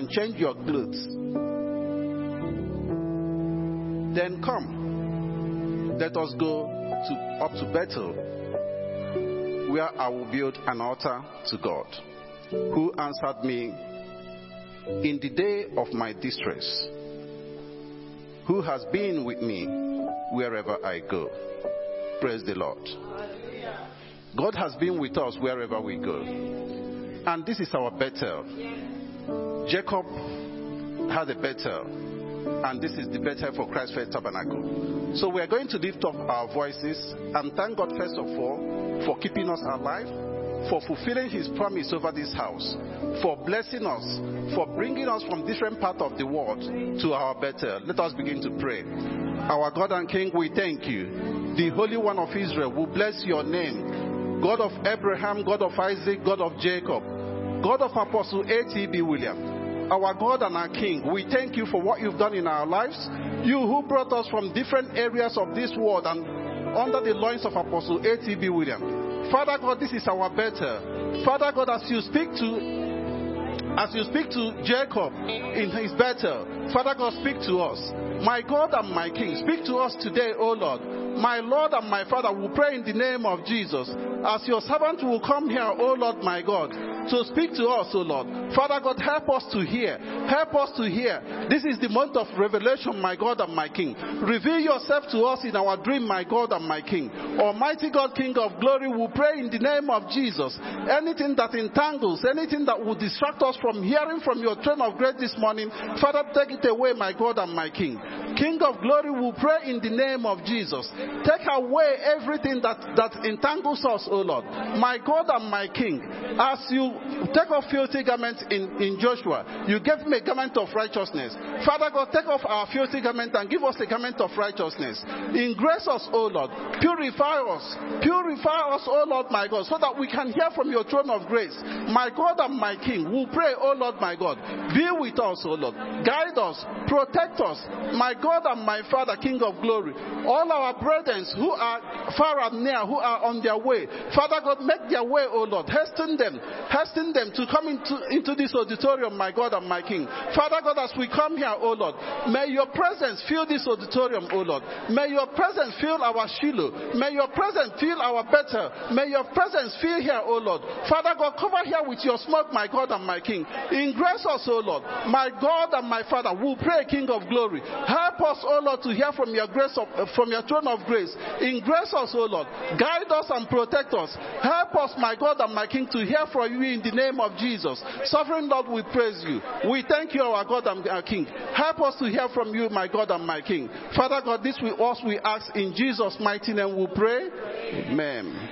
and change your clothes. Then come, let us go to, up to Bethel, where I will build an altar to God, who answered me in the day of my distress, who has been with me wherever I go. Praise the Lord. God has been with us wherever we go. And this is our Bethel. Jacob had a Bethel and this is the Bethel for Christ Faith Tabernacle. So we are going to lift up our voices and thank God first of all for keeping us alive, for fulfilling His promise over this house, for blessing us, for bringing us from different parts of the world to our Bethel. Let us begin to pray. Our God and King, we thank you. The Holy One of Israel, we bless your name. God of Abraham, God of Isaac, God of Jacob, God of Apostle A.T.B. William our God and our King, we thank you for what you've done in our lives. You who brought us from different areas of this world and under the loins of Apostle A.T.B. William. Father God, this is our Bethel. Father God, as you speak to as you speak to Jacob in his Bethel, Father God, speak to us. My God and my King, speak to us today, O Lord. My Lord and my Father, we pray in the name of Jesus. As your servant will come here, O Lord my God, to speak to us, O Lord. Father God, help us to hear. Help us to hear. This is the month of revelation, my God and my King. Reveal yourself to us in our dream, my God and my King. Almighty God, King of glory, we pray in the name of Jesus. Anything that entangles, anything that will distract us from hearing from your throne of grace this morning, Father, take it away, my God and my King. King of glory, we pray in the name of Jesus. Take away everything that, that entangles us, O Lord. My God and my King, as you take off filthy garments in, in Joshua, you gave me a garment of righteousness. Father God, take off our filthy garment and give us a garment of righteousness. Ingrace us, O Lord. Purify us. Purify us, O Lord, my God, so that we can hear from your throne of grace. My God and my King, we pray, O Lord, my God, be with us, O Lord. Guide us, protect us. My God and my Father, King of glory. All our brethren who are far and near, who are on their way, Father God, make their way, O Lord. Hasten them, hasten them to come into, into this auditorium, my God and my King. Father God, as we come here, O Lord, may your presence fill this auditorium, O Lord. May your presence fill our Shiloh. May your presence fill our Bethel. May your presence fill here, O Lord. Father God, cover here with your smoke, my God and my King. Ingrace us, O Lord. My God and my Father, we pray, King of glory. Help us, O Lord, to hear from your grace of, from your throne of grace. Ingrace us, O Lord. Guide us and protect us. Help us, my God and my King, to hear from you in the name of Jesus. Sovereign Lord, we praise you. We thank you, our God and our King. Help us to hear from you, my God and my King. Father God, this we also we ask in Jesus' mighty name we pray. Amen.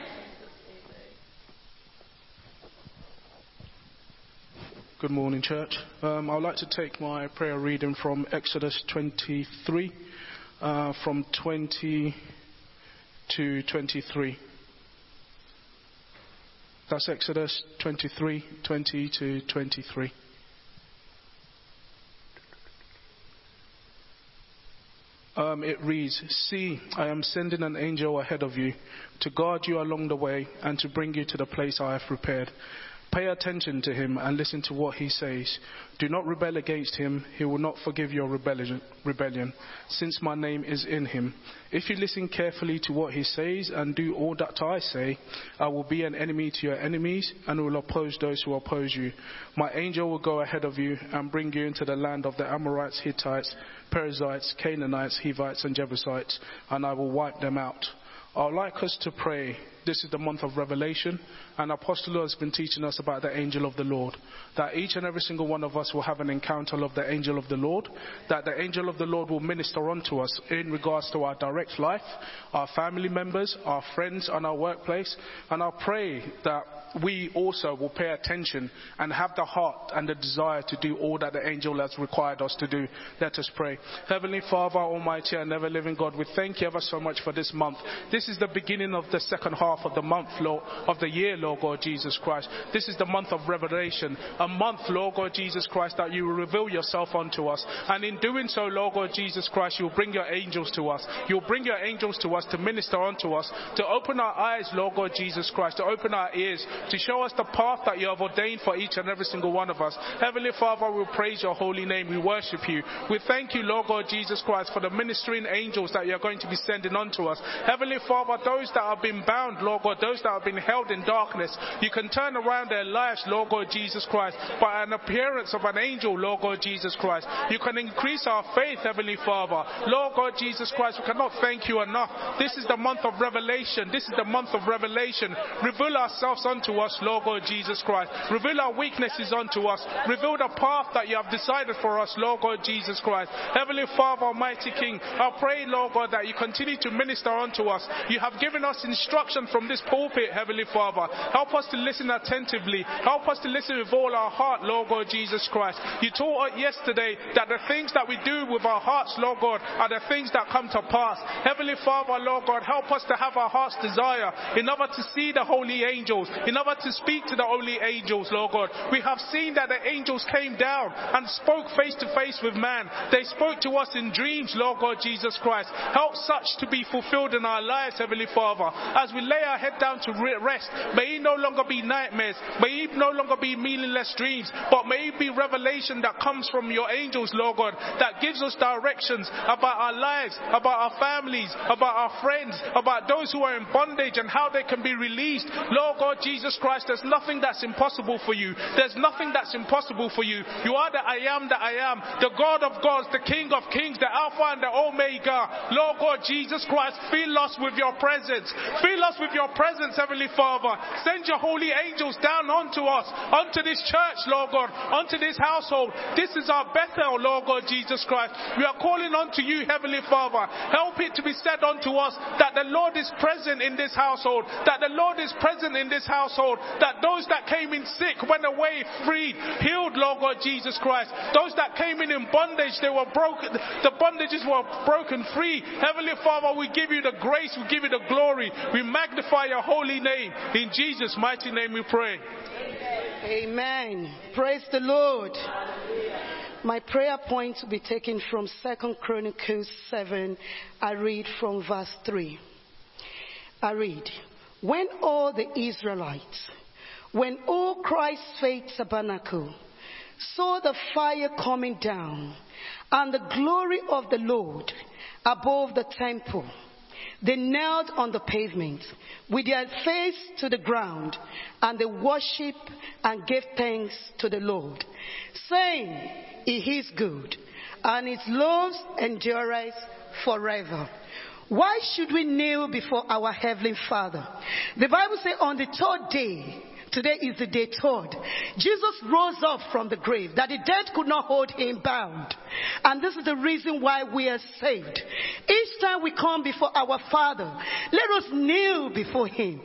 Good morning, church. Um, I would like to take my prayer reading from Exodus 23, uh, from 20 to 23. That's Exodus 23, 20 to 23. Um, it reads, See, I am sending an angel ahead of you to guard you along the way and to bring you to the place I have prepared. Pay attention to him and listen to what he says. Do not rebel against him. He will not forgive your rebellion, since my name is in him. If you listen carefully to what he says and do all that I say, I will be an enemy to your enemies and will oppose those who oppose you. My angel will go ahead of you and bring you into the land of the Amorites, Hittites, Perizzites, Canaanites, Hivites, and Jebusites, and I will wipe them out. I would like us to pray. This is the month of Revelation, and Apostle has been teaching us about the angel of the Lord. That each and every single one of us will have an encounter of the angel of the Lord. That the angel of the Lord will minister unto us in regards to our direct life, our family members, our friends, and our workplace. And I pray that we also will pay attention and have the heart and the desire to do all that the angel has required us to do. Let us pray. Heavenly Father, Almighty and ever living God, we thank you ever so much for this month. This is the beginning of the second half half of the month, Lord, of the year, Lord God Jesus Christ. This is the month of revelation, a month, Lord God Jesus Christ, that you will reveal yourself unto us. And in doing so, Lord God Jesus Christ, you'll bring your angels to us. You'll bring your angels to us to minister unto us, to open our eyes, Lord God Jesus Christ, to open our ears, to show us the path that you have ordained for each and every single one of us. Heavenly Father, we praise your holy name. We worship you. We thank you, Lord God Jesus Christ, for the ministering angels that you're going to be sending unto us. Heavenly Father, those that have been bound, Lord God, those that have been held in darkness, you can turn around their lives, Lord God Jesus Christ, by an appearance of an angel, Lord God Jesus Christ. You can increase our faith, Heavenly Father. Lord God Jesus Christ, we cannot thank you enough. This is the month of revelation. This is the month of revelation. Reveal ourselves unto us, Lord God Jesus Christ. Reveal our weaknesses unto us. Reveal the path that you have decided for us, Lord God Jesus Christ. Heavenly Father, Almighty King, I pray, Lord God, that you continue to minister unto us. You have given us instruction from this pulpit, Heavenly Father. Help us to listen attentively. Help us to listen with all our heart, Lord God Jesus Christ. You taught us yesterday that the things that we do with our hearts, Lord God, are the things that come to pass. Heavenly Father, Lord God, help us to have our heart's desire in order to see the holy angels, in order to speak to the holy angels, Lord God. We have seen that the angels came down and spoke face to face with man. They spoke to us in dreams, Lord God Jesus Christ. Help such to be fulfilled in our lives, Heavenly Father. As we lay our head down to rest, may it no longer be nightmares, may it no longer be meaningless dreams, but may it be revelation that comes from your angels, Lord God, that gives us directions about our lives, about our families, about our friends, about those who are in bondage and how they can be released. Lord God Jesus Christ, there's nothing that's impossible for you. There's nothing that's impossible for you. You are the I am that I am, the God of gods, the King of kings, the Alpha and the Omega. Lord God Jesus Christ, fill us with your presence. Fill us with your presence, Heavenly Father. Send your holy angels down onto us, onto this church, Lord God, onto this household. This is our Bethel, Lord God Jesus Christ. We are calling unto you, Heavenly Father. Help it to be said unto us that the Lord is present in this household, that the Lord is present in this household, that those that came in sick went away freed, healed, Lord God Jesus Christ. Those that came in in bondage, they were broken, the bondages were broken free. Heavenly Father, we give you the grace, we give you the glory, we magnify your holy name. In Jesus' mighty name we pray. Amen. Praise the Lord. My prayer point will be taken from Second Chronicles 7. I read from verse 3. I read, When all the Israelites, when all Christ's faith tabernacle saw the fire coming down and the glory of the Lord above the temple, they knelt on the pavement with their face to the ground and they worshiped and gave thanks to the Lord, saying, He is good and His love endures forever. Why should we kneel before our Heavenly Father? The Bible says on the third day, Today is the day third. Jesus rose up from the grave that the dead could not hold him bound. And this is the reason why we are saved. Each time we come before our Father, let us kneel before him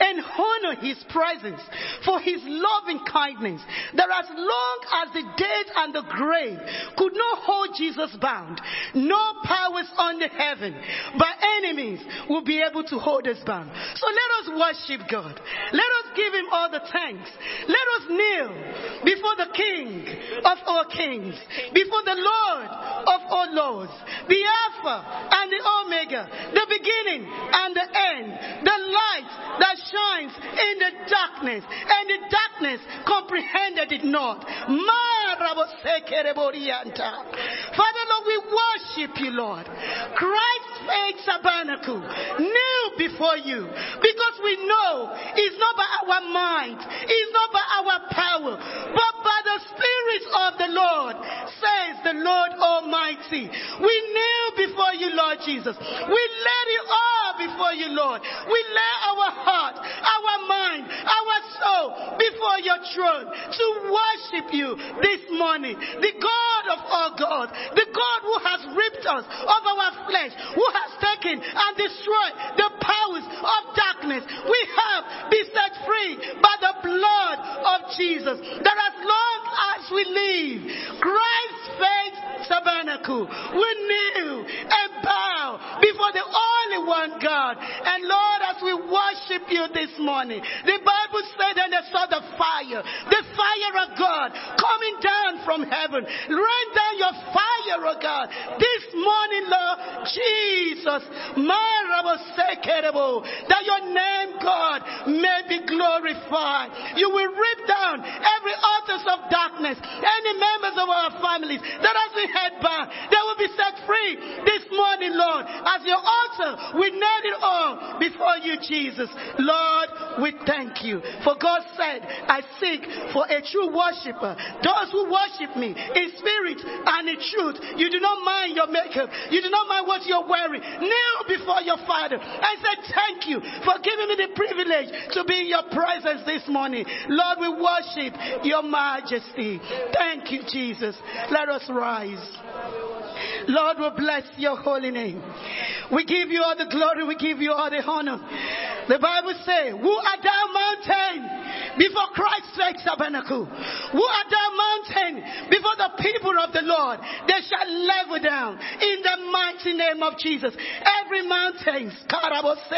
and honor his presence for his loving kindness. That as long as the dead and the grave could not hold Jesus bound, no powers under heaven but enemies will be able to hold us bound. So let us worship God. Let us give him all the thanks. Let us kneel before the King of all kings, before the Lord of all lords, the Alpha and the Omega, the beginning and the end, the light that shines in the darkness, and the darkness comprehended it not. Father Lord, we worship you, Lord. Christ's faith tabernacle, kneel before you because we know it's not by our mind, it's not by our power, but by the Spirit of the Lord, says the Lord Almighty. We kneel before you, Lord Jesus. We lay it all before you, Lord. We lay our heart, our mind, our soul before your throne to worship you this morning. The God of all gods, the God who has ripped us of our flesh, who has taken and destroyed the powers of darkness. We have been set free by the blood of Jesus. That as long as we live, Christ's faith tabernacle, we kneel and bow before the only one God. And Lord, as we worship you this morning, the Bible said, and they saw the fire, the fire of God coming down from heaven. Rain down your fire, oh God, this morning, Lord Jesus, that your name, God, may be glorified. You will rip down every altars of darkness, any members of our families that has been held back, they will be set free this morning, Lord. As your altar, we nail it all before you, Jesus. Lord, we thank you. For God said, I seek for a true worshiper, those who worship me in spirit and in truth. You do not mind your makeup, you do not mind what you're wearing. Kneel before your Father and say, Thank you for giving me the privilege to be in your presence this morning. Lord, we worship your majesty. Thank you, Jesus. Let us rise. Lord, we bless your holy name. We give you all the glory, we give you all the honor. The Bible says, Who are thou mountain before Christ takes tabernacle? Who are thou mountain before the people of the Lord? They shall level down in the mighty name of Jesus. Every mountain, everything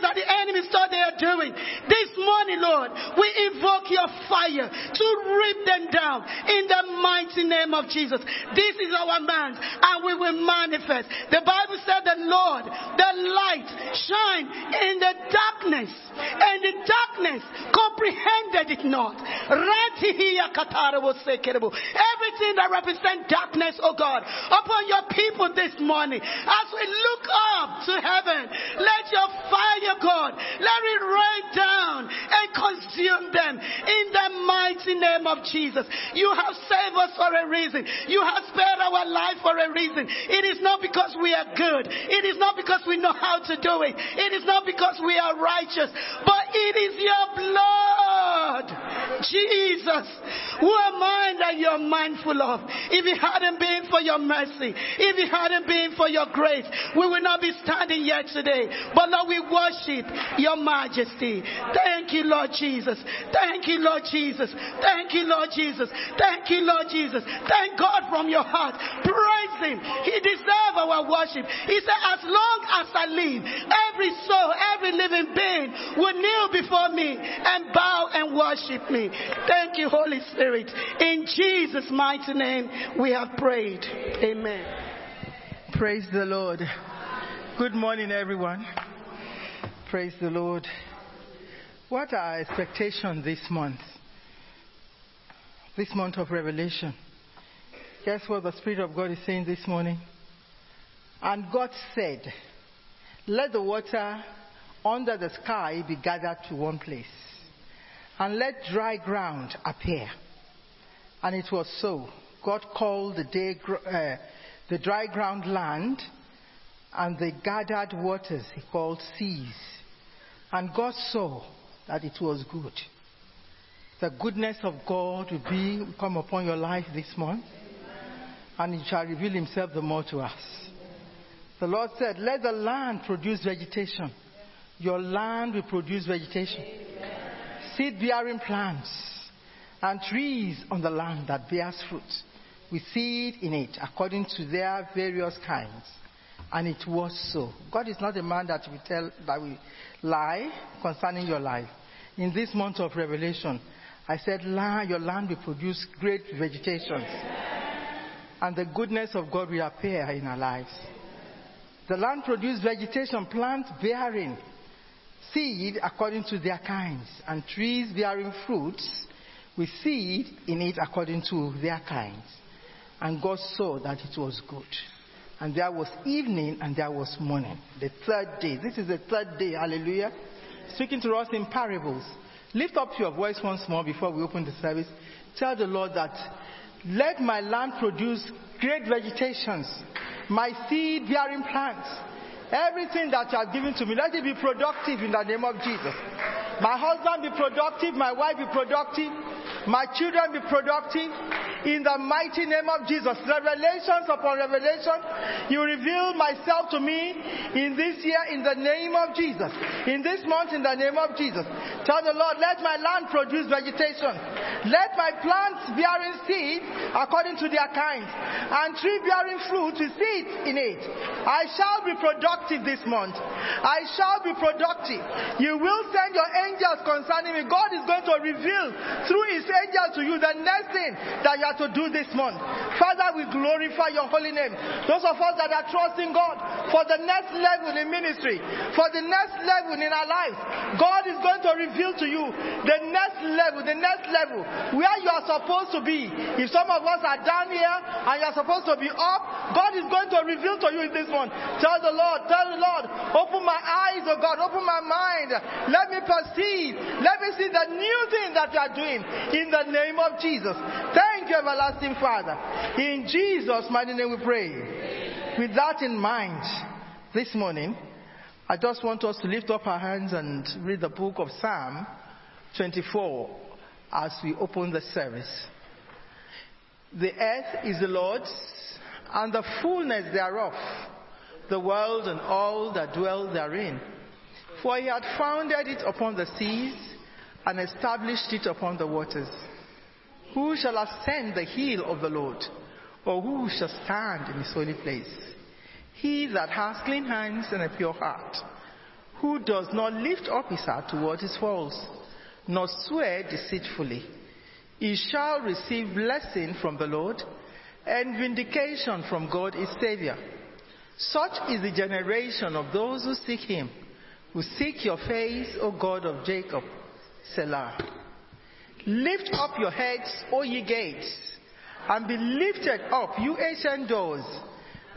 that the enemies thought they are doing, this morning, Lord, we invoke your fire to rip them down in the mighty name of Jesus. This is our man, and we will manifest. The Bible said the Lord, the light shine in the darkness, and the darkness comprehended it not. Right here, everything that represents darkness, oh God, upon your people this morning, as we look up to heaven, let your fire, God, let it rain down and consume them in the mighty name of Jesus. You have saved us for a reason. You have spared our life for a reason. It is not because we are good. It is not because we know how to do it. It is not because we are righteous, but it is your blood. Jesus, who am I that you're mindful of? If it hadn't been for your mercy, if it hadn't been for your grace, we would not be standing here today. But Lord, we worship your majesty. Thank you, Lord Jesus. Thank you, Lord Jesus. Thank you, Lord Jesus. Thank you, Lord Jesus. Thank God from your heart. Praise Him. He deserves our worship. He said, As long as I live, every soul, every living being will kneel before me and bow and worship me. Thank you, Holy Spirit. In Jesus' mighty name, we have prayed. Amen. Praise the Lord. Good morning, everyone. Praise the Lord. What are our expectations this month? This month of Revelation. Guess what the Spirit of God is saying this morning? And God said, Let the water under the sky be gathered to one place, and let dry ground appear. And it was so. God called the, day, uh, the dry ground land, and the gathered waters he called seas. And God saw that it was good. The goodness of God will be come upon your life this month, and He shall reveal Himself the more to us. The Lord said, Let the land produce vegetation. Your land will produce vegetation. Seed bearing plants and trees on the land that bears fruit with seed in it according to their various kinds. And it was so. God is not a man that will tell that will lie concerning your life. In this month of Revelation, I said, your land will produce great vegetations. And the goodness of God will appear in our lives. The land produced vegetation, plants bearing seed according to their kinds, and trees bearing fruits with seed in it according to their kinds. And God saw that it was good. And there was evening and there was morning. The third day. This is the third day. Hallelujah. Speaking to us in parables. Lift up your voice once more before we open the service. Tell the Lord that let my land produce great vegetations, my seed bearing plants, everything that you have given to me, let it be productive in the name of Jesus. My husband be productive, my wife be productive, My children be productive in the mighty name of Jesus. Revelations upon revelation. You reveal myself to me in this year in the name of Jesus. In this month in the name of Jesus. Tell the Lord, let my land produce vegetation. Let my plants bearing seed according to their kind, and tree bearing fruit with seed in it. I shall be productive this month. I shall be productive. You will send your angels concerning me. God is going to reveal through his angel to you the next thing that you have to do this month. Father, we glorify your holy name. Those of us that are trusting God for the next level in ministry, for the next level in our lives, God is going to reveal to you the next level, the next level, where you are supposed to be. If some of us are down here and you are supposed to be up, God is going to reveal to you in this one. Tell the Lord, tell the Lord, open my eyes, oh God, open my mind. Let me perceive. Let me see the new thing that you are doing in the name of Jesus. Thank you, everlasting Father. In Jesus' mighty name we pray. With that in mind, this morning, I just want us to lift up our hands and read the book of Psalm 24 as we open the service. The earth is the Lord's and the fullness thereof, the world and all that dwell therein. For he had founded it upon the seas and established it upon the waters. Who shall ascend the hill of the Lord? Or who shall stand in his holy place? He that has clean hands and a pure heart, who does not lift up his heart toward his faults, nor swear deceitfully, he shall receive blessing from the Lord and vindication from God his Savior. Such is the generation of those who seek him, who seek your face, O God of Jacob. Selah. Lift up your heads, O ye gates, and be lifted up, you ancient doors,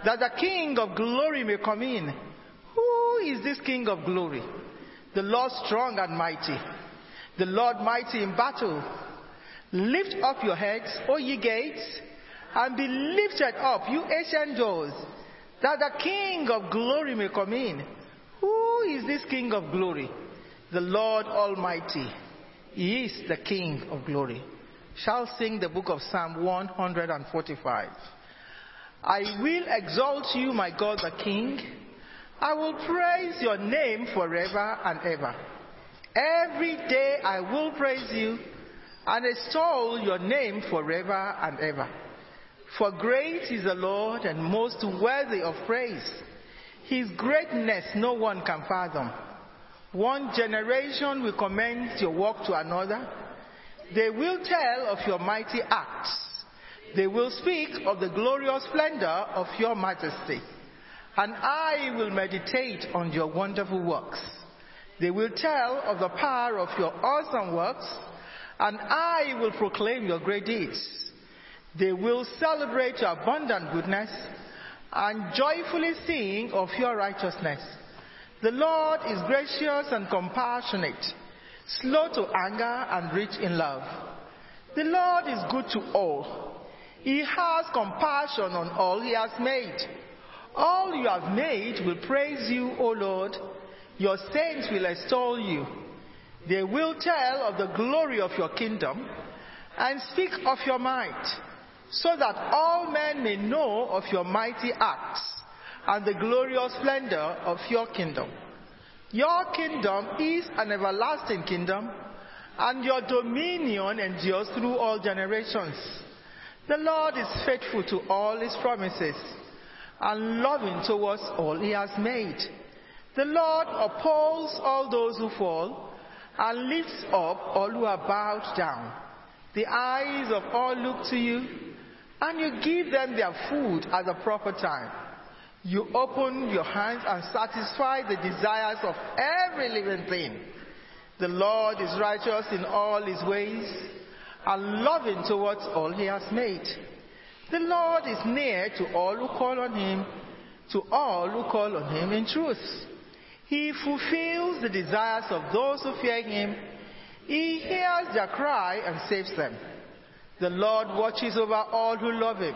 that the King of glory may come in. Who is this King of glory? The Lord strong and mighty, the Lord mighty in battle. Lift up your heads, O ye gates, and be lifted up, you ancient doors, that the King of glory may come in. Who is this King of glory? The Lord Almighty. He is the King of glory. Shall sing the book of Psalm 145. I will exalt you, my God the King. I will praise your name forever and ever. Every day I will praise you and extol your name forever and ever. For great is the Lord and most worthy of praise. His greatness no one can fathom. One generation will commend your work to another. They will tell of your mighty acts. They will speak of the glorious splendor of your majesty. And I will meditate on your wonderful works. They will tell of the power of your awesome works, and I will proclaim your great deeds. They will celebrate your abundant goodness and joyfully sing of your righteousness. The Lord is gracious and compassionate, slow to anger and rich in love. The Lord is good to all. He has compassion on all he has made. All you have made will praise you, O Lord. Your saints will extol you. They will tell of the glory of your kingdom and speak of your might, so that all men may know of your mighty acts and the glorious splendor of your kingdom. Your kingdom is an everlasting kingdom, and your dominion endures through all generations. The Lord is faithful to all his promises and loving towards all he has made. The Lord upholds all those who fall and lifts up all who are bowed down. The eyes of all look to you, and you give them their food at the proper time. You open your hands and satisfy the desires of every living thing. The Lord is righteous in all his ways and loving towards all he has made. The Lord is near to all who call on him, to all who call on him in truth. He fulfills the desires of those who fear him. He hears their cry and saves them. The Lord watches over all who love him,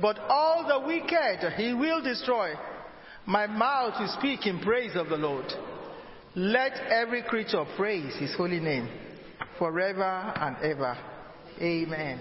but all the wicked he will destroy. My mouth will speak in praise of the Lord. Let every creature praise his holy name forever and ever. Amen.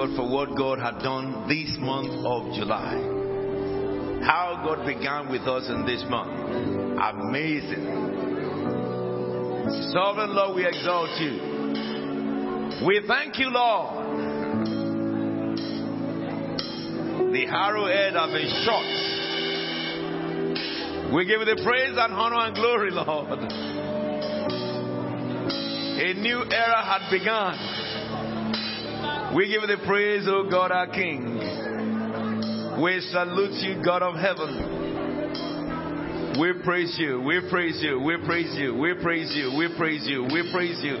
God for what God had done this month of July. How God began with us in this month. Amazing. Sovereign Lord, we exalt you. We thank you, Lord. The arrowhead have been shot. We give you the praise and honor and glory, Lord. A new era had begun. We give the praise, O God, our King. We salute you, God of heaven. We praise you, we praise you, we praise you, we praise you, we praise you, we praise you.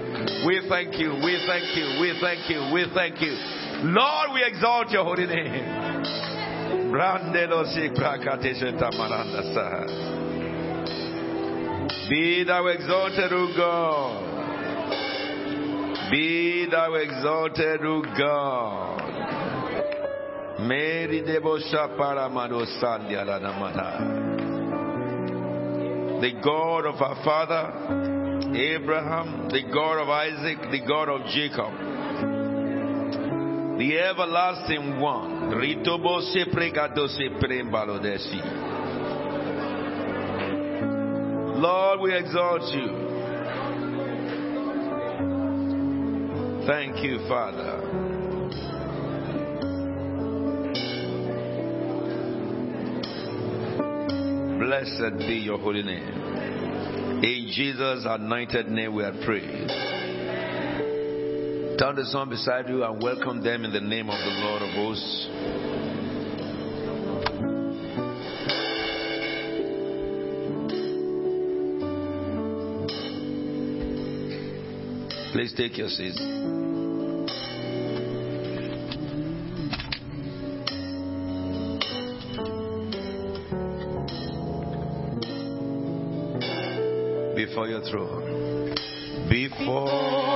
We thank you, we thank you, we thank you, we thank you. Lord, we exalt your holy name. Be thou exalted, O God. Be thou exalted, O God. Mary debo shapara mado sandia la namata. The God of our father, Abraham, the God of Isaac, the God of Jacob, the everlasting one. Ritobo se pregado se prembalo desi. Lord, we exalt you. Thank you, Father. Blessed be your holy name. In Jesus' anointed name we are prayed. Turn to someone beside you and welcome them in the name of the Lord of hosts. Please take your seats. Before your throne. Before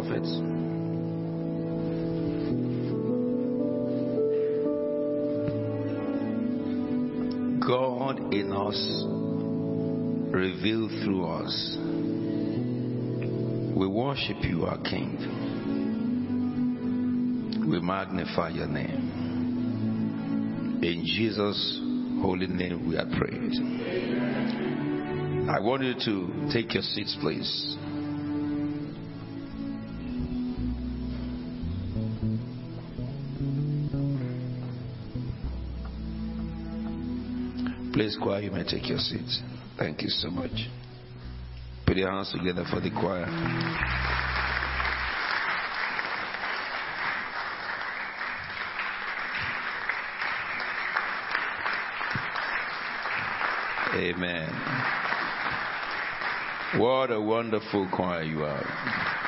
prophets. God in us, revealed through us. We worship you, our King. We magnify your name. In Jesus' holy name we are prayed. I want you to take your seats, please. Please, choir, you may take your seats. Thank you so much. Put your hands together for the choir. Amen. What a wonderful choir you are.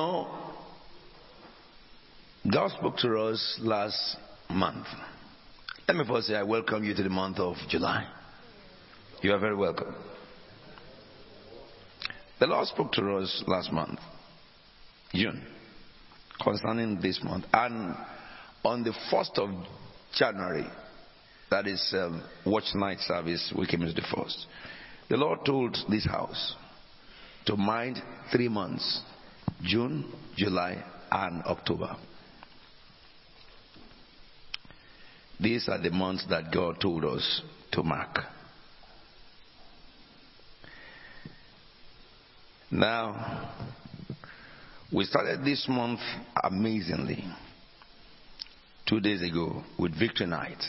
Know, God spoke to us last month. Let me first say, I welcome you to the month of July. You are very welcome. The Lord spoke to us last month, June, concerning this month. And on the 1st of January, that is um, watch night service, we came as the first. The Lord told this house to mind three months June, July, and October. These are the months that God told us to mark. Now, we started this month amazingly two days ago with Victory Night.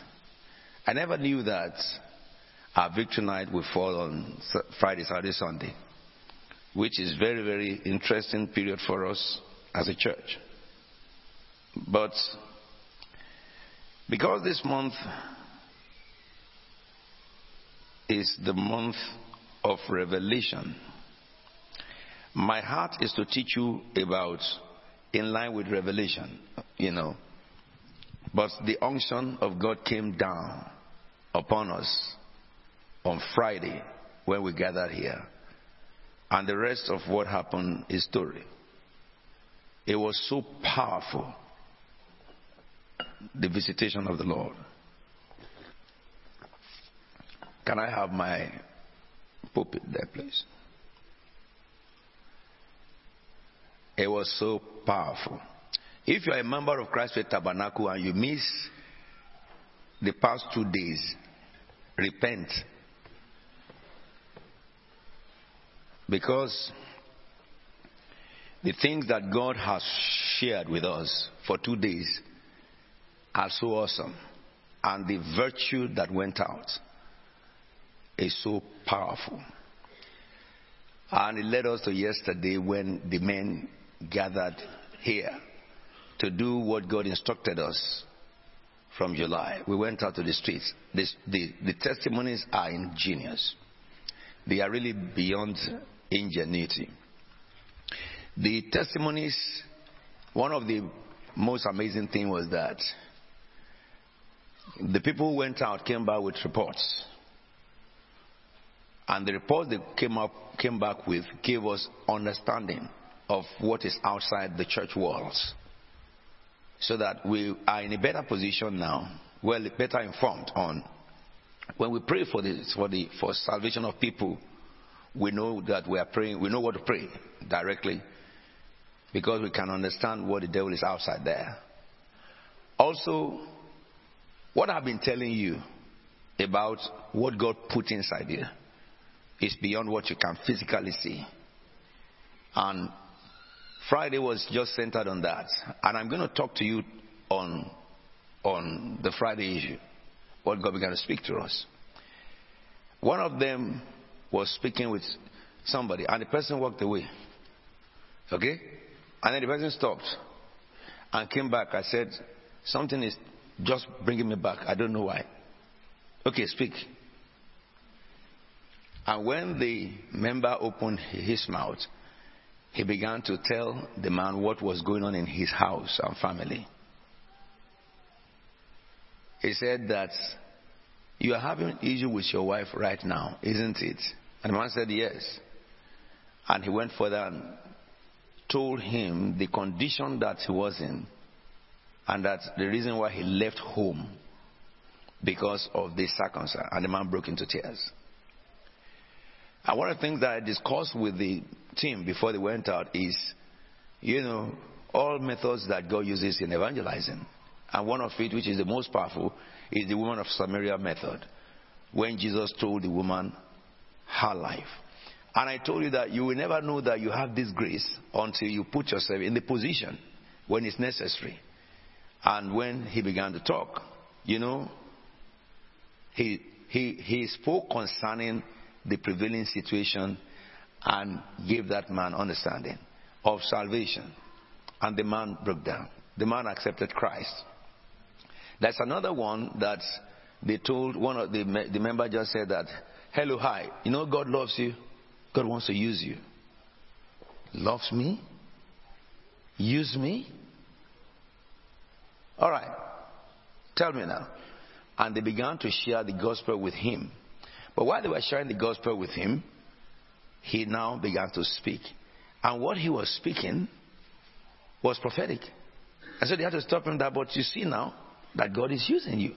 I never knew that our Victory Night would fall on Friday, Saturday, Sunday which is a very, very interesting period for us as a church. But because this month is the month of revelation, my heart is to teach you about in line with revelation, you know. But the unction of God came down upon us on Friday when we gathered here. And the rest of what happened is story. It was so powerful, the visitation of the Lord. Can I have my pulpit there, please? It was so powerful. If you are a member of Christ Faith Tabernacle and you miss the past two days, repent Because the things that God has shared with us for two days are so awesome. And the virtue that went out is so powerful. And it led us to yesterday when the men gathered here to do what God instructed us from July. We went out to the streets. the, the testimonies are ingenious. They are really beyond ingenuity. The testimonies, one of the most amazing thing was that the people who went out came back with reports. And the report they came up came back with gave us understanding of what is outside the church walls. So that we are in a better position now, well better informed on when we pray for this for the for salvation of people we know that we are praying, we know what to pray directly because we can understand what the devil is outside there. Also, what I've been telling you about what God put inside you is beyond what you can physically see. And Friday was just centered on that. And I'm going to talk to you on, on the Friday issue, what God began to speak to us. One of them was speaking with somebody and the person walked away. Okay? And then the person stopped and came back. I said, Something is just bringing me back. I don't know why. Okay, speak. And when the member opened his mouth, he began to tell the man what was going on in his house and family. He said that you are having issue with your wife right now, isn't it? And the man said, Yes. And he went further and told him the condition that he was in and that the reason why he left home because of this circumstance. And the man broke into tears. And one of the things that I discussed with the team before they went out is, you know, all methods that God uses in evangelizing. And one of it, which is the most powerful, is the woman of Samaria method. When Jesus told the woman her life. And I told you that you will never know that you have this grace until you put yourself in the position when it's necessary. And when he began to talk, you know, he, he, he spoke concerning the prevailing situation and gave that man understanding of salvation. And the man broke down. The man accepted Christ. There's another one that they told one of the, the member just said that, hello, hi, you know God loves you. God wants to use you. Loves me? Use me? All right. Tell me now. And they began to share the gospel with him. But while they were sharing the gospel with him, he now began to speak. And what he was speaking was prophetic. And so they had to stop him that, but you see now that God is using you.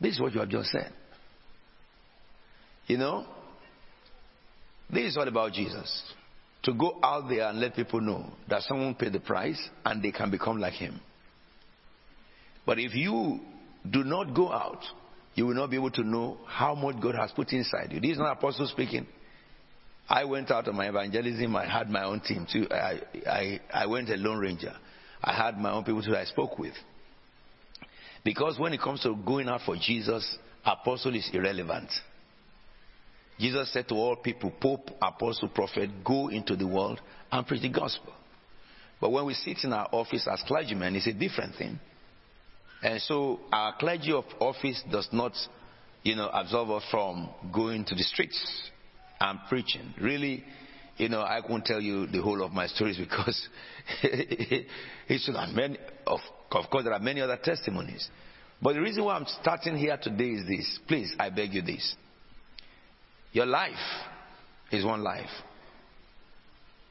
This is what you have just said. You know, this is all about Jesus. To go out there and let people know that someone paid the price and they can become like him. But if you do not go out, you will not be able to know how much God has put inside you. This is not apostle speaking. I went out on my evangelism. I had my own team too. I, I, I went a lone ranger. I had my own people who I spoke with. Because when it comes to going out for Jesus, apostle is irrelevant. Jesus said to all people, Pope, Apostle, Prophet, go into the world and preach the gospel. But when we sit in our office as clergymen, it's a different thing. And so our clergy of office does not, you know, absolve us from going to the streets and preaching. Really, you know, I won't tell you the whole of my stories because it should have many, of, of course, there are many other testimonies. But the reason why I'm starting here today is this. Please, I beg you this. Your life is one life.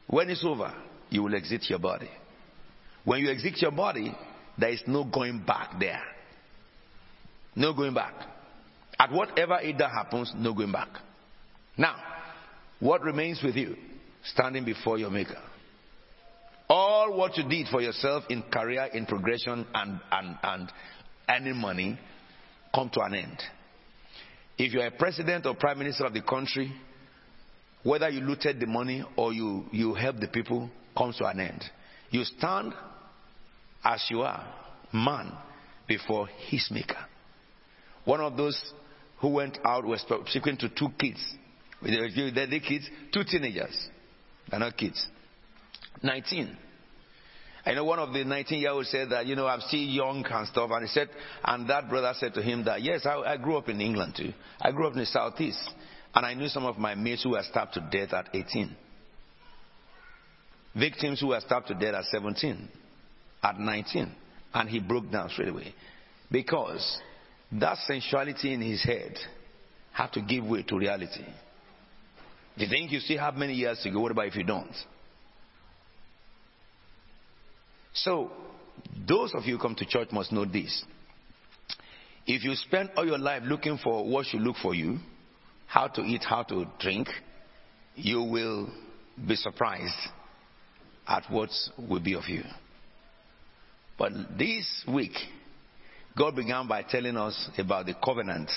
When it's over, you will exit your body. When you exit your body, there is no going back there. No going back. At whatever age that happens, no going back. Now, what remains with you? Standing before your Maker. All what you did for yourself in career, in progression, and, and, and earning money come to an end. If you are a president or prime minister of the country, whether you looted the money or you, you help the people comes to an end. You stand as you are, man, before his maker. One of those who went out was speaking to two kids. They're the kids, two teenagers. They're not kids. 19. I know one of the 19 year olds said that, you know, I'm still young and stuff. And he said, and that brother said to him that, yes, I, I grew up in England too. I grew up in the southeast. And I knew some of my mates who were stabbed to death at 18. Victims who were stabbed to death at 17, at 19. And he broke down straight away. Because that sensuality in his head had to give way to reality. You think you still have many years to go? What about if you don't? So, those of you who come to church must know this. If you spend all your life looking for what should look for you, how to eat, how to drink, you will be surprised at what will be of you. But this week, God began by telling us about the covenant.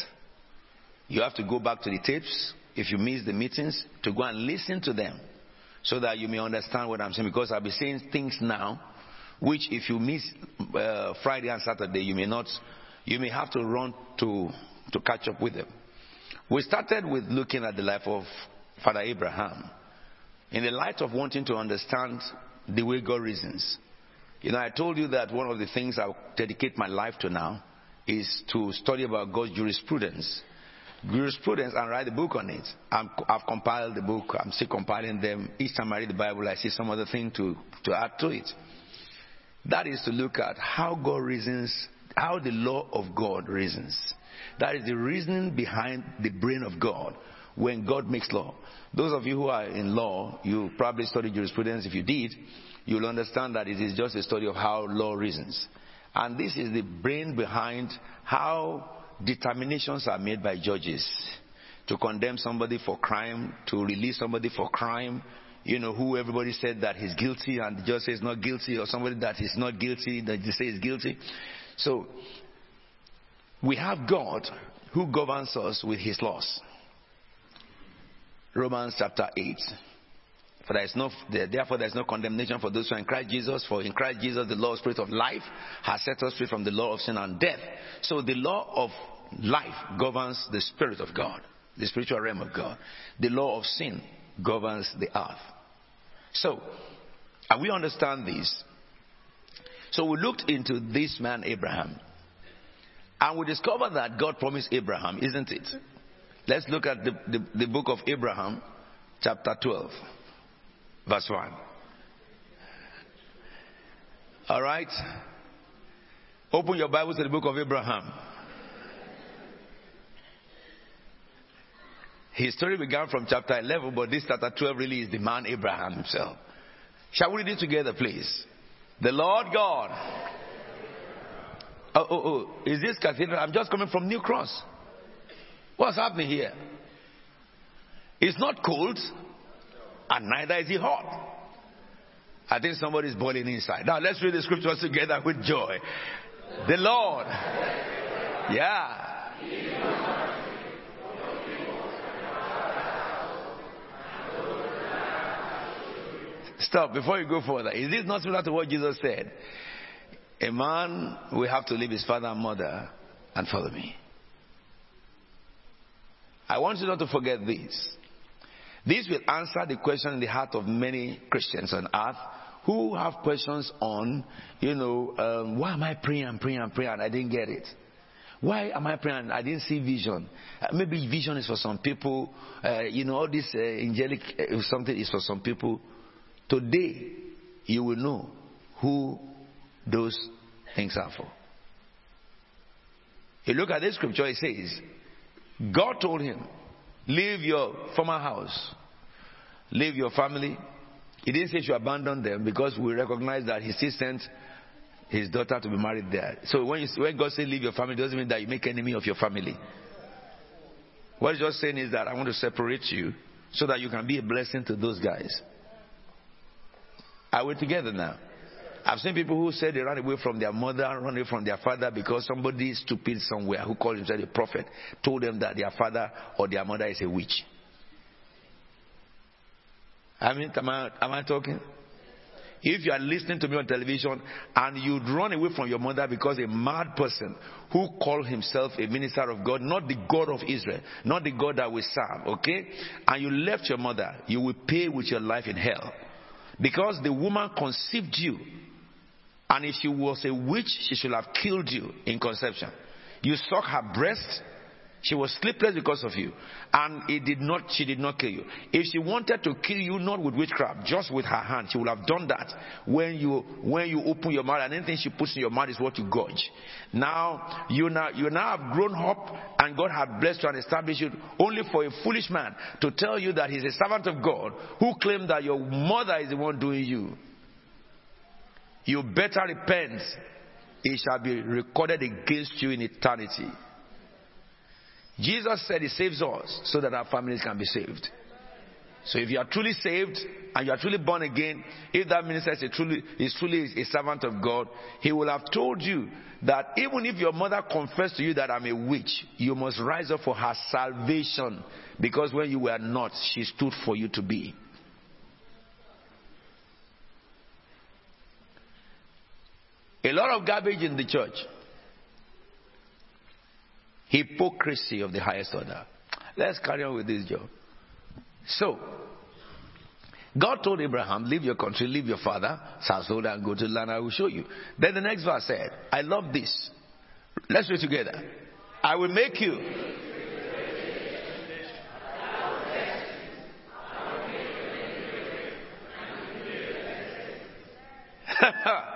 You have to go back to the tapes if you miss the meetings to go and listen to them so that you may understand what I'm saying because I'll be saying things now which if you miss uh, Friday and Saturday, you may not, you may have to run to, to catch up with them. We started with looking at the life of Father Abraham in the light of wanting to understand the way God reasons. You know, I told you that one of the things I dedicate my life to now is to study about God's jurisprudence. Jurisprudence and write a book on it. i have compiled the book. I'm still compiling them. Each time I read the Bible, I see some other thing to, to add to it. That is to look at how God reasons, how the law of God reasons. That is the reasoning behind the brain of God when God makes law. Those of you who are in law, you probably studied jurisprudence. If you did, you'll understand that it is just a study of how law reasons. And this is the brain behind how determinations are made by judges to condemn somebody for crime, to release somebody for crime, you know, who everybody said that he's guilty and the judge says not guilty, or somebody that is not guilty, that they say is guilty. So, we have God who governs us with his laws. Romans chapter 8. For there is no, therefore there is no condemnation for those who are in Christ Jesus. For in Christ Jesus, the law of spirit of life has set us free from the law of sin and death. So the law of life governs the spirit of God, the spiritual realm of God. The law of sin governs the earth. So, and we understand this. So we looked into this man Abraham, and we discovered that God promised Abraham, isn't it? Let's look at the, the, the book of Abraham, chapter 12, verse 1. All right? Open your Bibles to the book of Abraham. His story began from chapter 11, but this chapter 12 really is the man Abraham himself. Shall we read it together, please? The Lord God. Oh, oh, oh. Is this cathedral? I'm just coming from New Cross. What's happening here? It's not cold, and neither is it hot. I think somebody's boiling inside. Now let's read the scriptures together with joy. The Lord. Yeah. Stop before you go further. Is this not similar to what Jesus said? A man will have to leave his father and mother and follow me. I want you not to forget this. This will answer the question in the heart of many Christians on earth who have questions on, you know, um, why am I praying and praying and praying and I didn't get it? Why am I praying? I didn't see vision. Uh, maybe vision is for some people. Uh, you know, all this uh, angelic uh, something is for some people. Today, you will know who those things are for. You look at this scripture, it says, God told him, Leave your former house, leave your family. He didn't say to abandon them because we recognize that he still sent his daughter to be married there. So when, you, when God says leave your family, it doesn't mean that you make enemy of your family. What he's just saying is that I want to separate you so that you can be a blessing to those guys. Are we together now? I've seen people who said they ran away from their mother, ran away from their father because somebody stupid somewhere who called himself a prophet told them that their father or their mother is a witch. I mean, am I, am I talking? If you are listening to me on television and you'd run away from your mother because a mad person who called himself a minister of God, not the God of Israel, not the God that we serve, okay? And you left your mother, you will pay with your life in hell. Because the woman conceived you and if she was a witch, she should have killed you in conception. You suck her breast. She was sleepless because of you. And it did not, she did not kill you. If she wanted to kill you, not with witchcraft, just with her hand, she would have done that when you, when you open your mouth and anything she puts in your mouth is what you gauge. Now, you now, you now have grown up and God had blessed you and established you only for a foolish man to tell you that he's a servant of God who claimed that your mother is the one doing you. You better repent. It shall be recorded against you in eternity. Jesus said he saves us so that our families can be saved. So if you are truly saved and you are truly born again, if that minister is truly, is truly a servant of God, he will have told you that even if your mother confessed to you that I'm a witch, you must rise up for her salvation because when you were not, she stood for you to be. A lot of garbage in the church. Hypocrisy of the highest order. Let's carry on with this job. So, God told Abraham, leave your country, leave your father's household and go to the land I will show you. Then the next verse said, I love this. Let's read together. I will make you.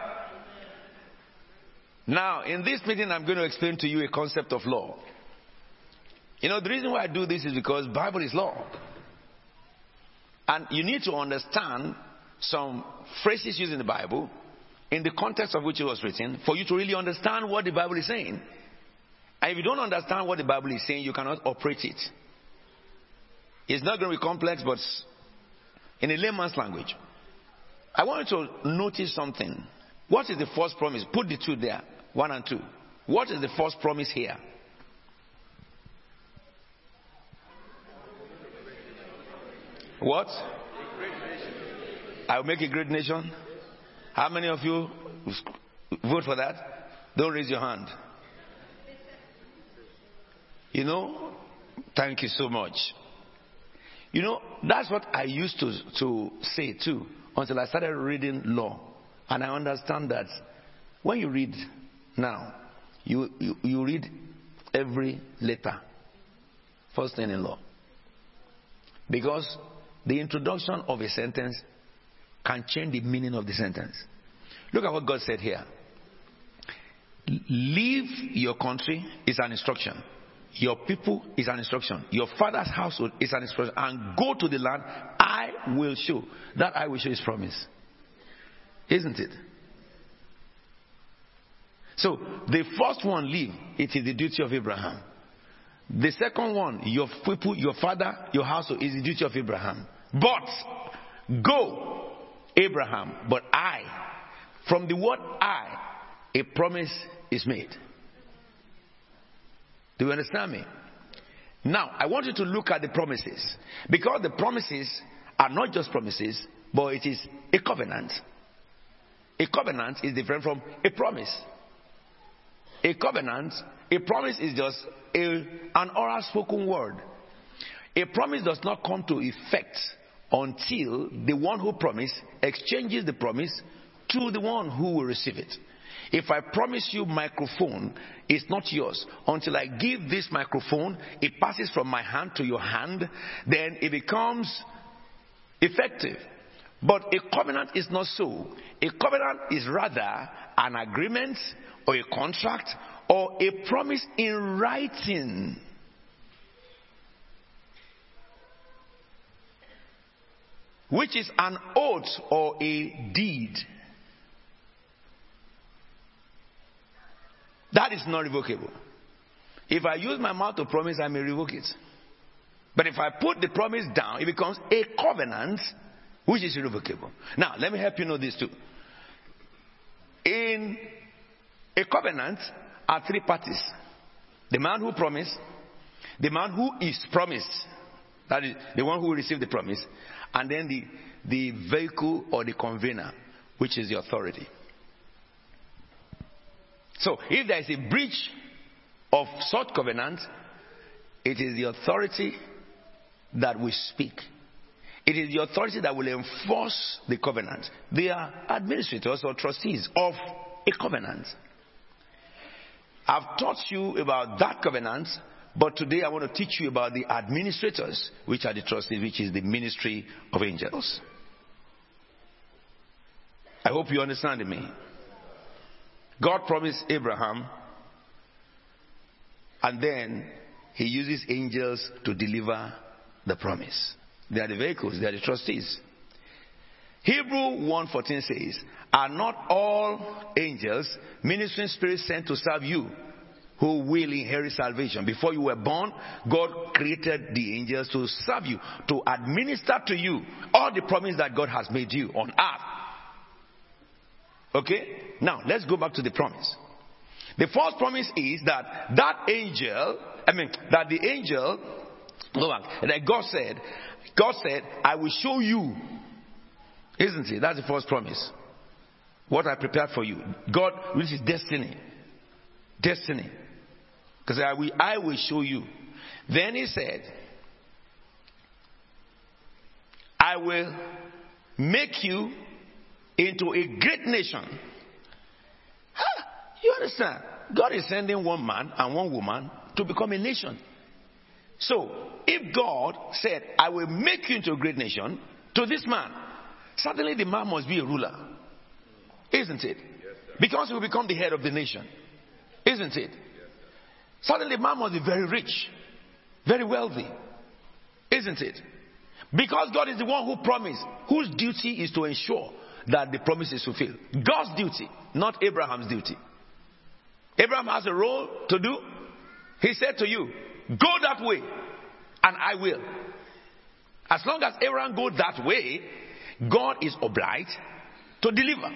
Now, in this meeting, I'm going to explain to you a concept of law. You know, the reason why I do this is because Bible is law. And you need to understand some phrases used in the Bible in the context of which it was written for you to really understand what the Bible is saying. And if you don't understand what the Bible is saying, you cannot operate it. It's not going to be complex, but in a layman's language. I want you to notice something. What is the first promise? Put the two there. One and two. What is the first promise here? What? I'll make a great nation. How many of you vote for that? Don't raise your hand. You know, thank you so much. You know, that's what I used to, to say too until I started reading law. And I understand that when you read now, you, you, you read every letter, first thing in law. Because the introduction of a sentence can change the meaning of the sentence. Look at what God said here. Leave your country is an instruction. Your people is an instruction. Your father's household is an instruction. And go to the land I will show. That I will show is promise. Isn't it? So the first one, leave. It is the duty of Abraham. The second one, your people, your father, your household is the duty of Abraham. But go, Abraham. But I, from the word I, a promise is made. Do you understand me? Now, I want you to look at the promises. Because the promises are not just promises, but it is a covenant. A covenant is different from a promise. A covenant, a promise is just a, an oral spoken word. A promise does not come to effect until the one who promised exchanges the promise to the one who will receive it. If I promise you microphone, it's not yours. Until I give this microphone, it passes from my hand to your hand, then it becomes effective. But a covenant is not so. A covenant is rather an agreement or a contract or a promise in writing. Which is an oath or a deed. That is not revocable. If I use my mouth to promise, I may revoke it. But if I put the promise down, it becomes a covenant which is irrevocable. Now, let me help you know this too. In a covenant are three parties the man who promised, the man who is promised, that is the one who received the promise, and then the, the vehicle or the convener, which is the authority. So, if there is a breach of such covenant, it is the authority that will speak. It is the authority that will enforce the covenant. They are administrators or trustees of a covenant. I've taught you about that covenant, but today I want to teach you about the administrators, which are the trustees, which is the ministry of angels. I hope you understand me. God promised Abraham, and then he uses angels to deliver the promise. They are the vehicles, they are the trustees. Hebrew 1:14 says, "Are not all angels ministering spirits sent to serve you who will inherit salvation?" Before you were born, God created the angels to serve you, to administer to you all the promise that God has made you on earth. Okay? Now, let's go back to the promise. The first promise is that that angel, I mean, that the angel, back, that God said, God said, I will show you. Isn't it? That's the first promise. What I prepared for you. God, which is destiny. Destiny. Because I will, I will show you. Then he said, I will make you into a great nation. Huh? You understand? God is sending one man and one woman to become a nation. So, if God said, I will make you into a great nation to this man, certainly the man must be a ruler. Isn't it? Because he will become the head of the nation. Isn't it? Suddenly, the man must be very rich, very wealthy. Isn't it? Because God is the one who promised, whose duty is to ensure that the promise is fulfilled. God's duty, not Abraham's duty. Abraham has a role to do. He said to you, Go that way, and I will. As long as Abraham goes that way, God is obliged to deliver.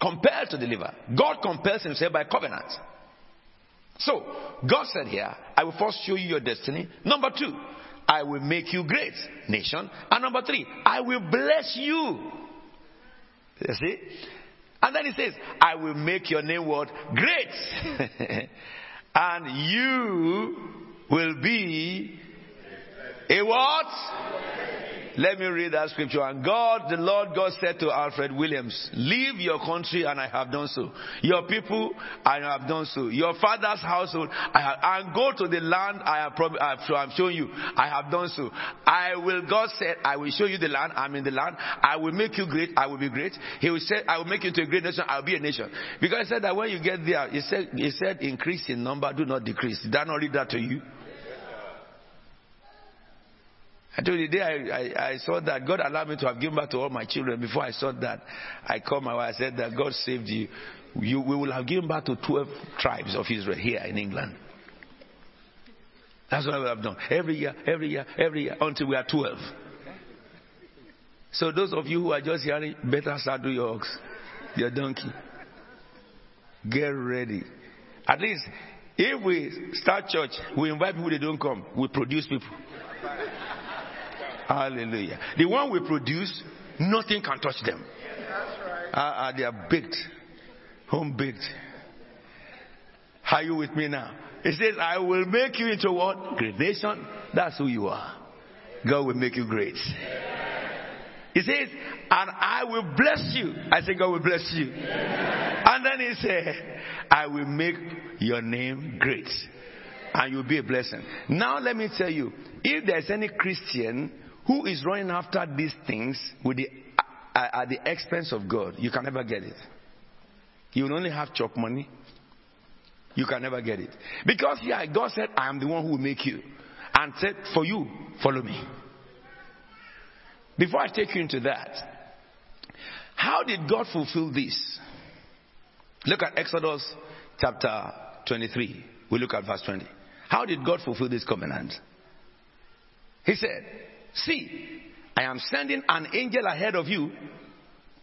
Compelled to deliver. God compels himself by covenant. So, God said here, I will first show you your destiny. Number two, I will make you great nation. And number three, I will bless you. You see? And then he says, I will make your name what? Great. and you will be a what? Let me read that scripture. And God, the Lord God said to Alfred Williams, Leave your country and I have done so. Your people, I have done so. Your father's household, I have, and go to the land I have, prob- I have showing you. I have done so. I will, God said, I will show you the land. I'm in the land. I will make you great. I will be great. He will say, I will make you into a great nation. I will be a nation. Because he said that when you get there, he said, he said, increase in number, do not decrease. Did I not read that to you? I told you the day I, I, I saw that God allowed me to have given back to all my children. Before I saw that, I called my wife. I said that God saved you. you. We will have given back to 12 tribes of Israel here in England. That's what I would have done. Every year, every year, every year, until we are 12. So those of you who are just hearing, better do your ox, your donkey. Get ready. At least, if we start church, we invite people, they don't come. We produce people. Hallelujah. The one we produce, nothing can touch them. Uh, uh, they are baked, home baked. Are you with me now? It says, I will make you into what? Great nation. That's who you are. God will make you great. He says, and I will bless you. I say, God will bless you. And then he said, I will make your name great. And you'll be a blessing. Now let me tell you, if there's any Christian who is running after these things with the, at the expense of God, you can never get it. You will only have chop money. You can never get it. Because yeah, God said, I am the one who will make you. And said, for you, follow me. Before I take you into that, how did God fulfill this? Look at Exodus chapter 23. We look at verse 20. How did God fulfill this covenant? He said, See, I am sending an angel ahead of you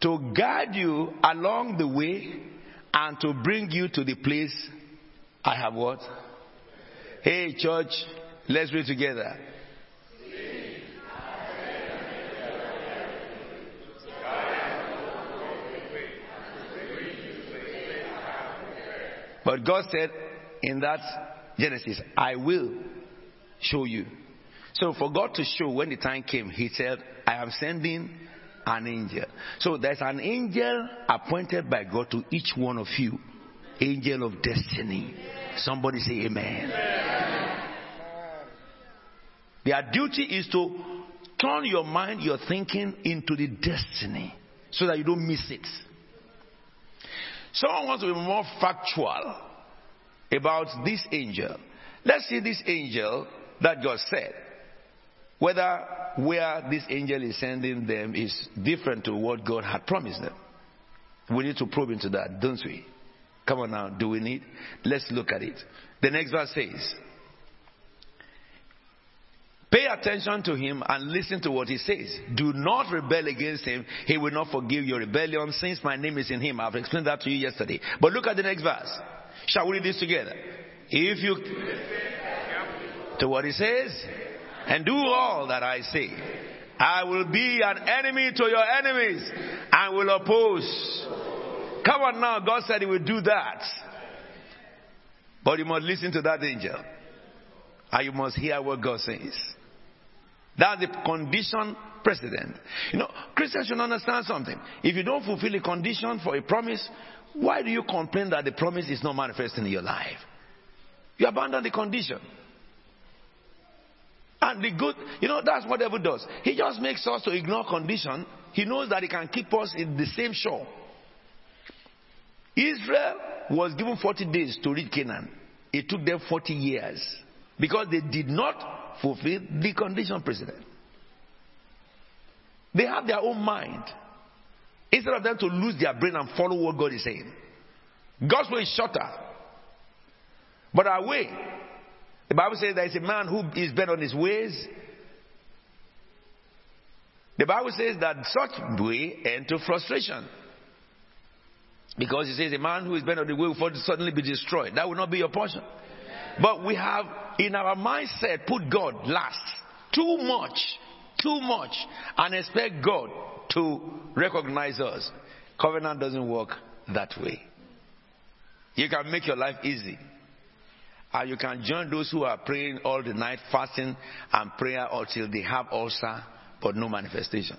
to guide you along the way and to bring you to the place I have what? Hey, church, let's read together. But God said in that Genesis, I will show you. So for God to show when the time came, He said, I am sending an angel. So there's an angel appointed by God to each one of you. Angel of destiny. Somebody say amen. Their duty is to turn your mind, your thinking into the destiny so that you don't miss it. Someone wants to be more factual about this angel. Let's see this angel that God said. Whether where this angel is sending them is different to what God had promised them. We need to probe into that, don't we? Come on now, do we need? Let's look at it. The next verse says, Pay attention to him and listen to what he says. Do not rebel against him. He will not forgive your rebellion since my name is in him. I've explained that to you yesterday. But look at the next verse. Shall we read this together? If you to what he says and do all that I say, I will be an enemy to your enemies and will oppose. Come on now, God said he will do that. But you must listen to that angel. And you must hear what God says. That's the condition precedent. You know, Christians should understand something. If you don't fulfill a condition for a promise, why do you complain that the promise is not manifesting in your life? You abandon the condition. And the good, you know, that's what devil does. He just makes us to ignore condition. He knows that he can keep us in the same shore. Israel was given 40 days to reach Canaan. It took them 40 years because they did not fulfill the condition precedent. They have their own mind. Instead of them to lose their brain and follow what God is saying. God's way is shorter. But our way, the Bible says there is a man who is bent on his ways. The Bible says that such way end to frustration. Because it says a man who is bent on the way will suddenly be destroyed. That will not be your portion. But we have in our mindset put God last. too much, too much, and expect God to recognize us. Covenant doesn't work that way. You can make your life easy. And you can join those who are praying all the night, fasting and prayer until they have ulcer, but no manifestation.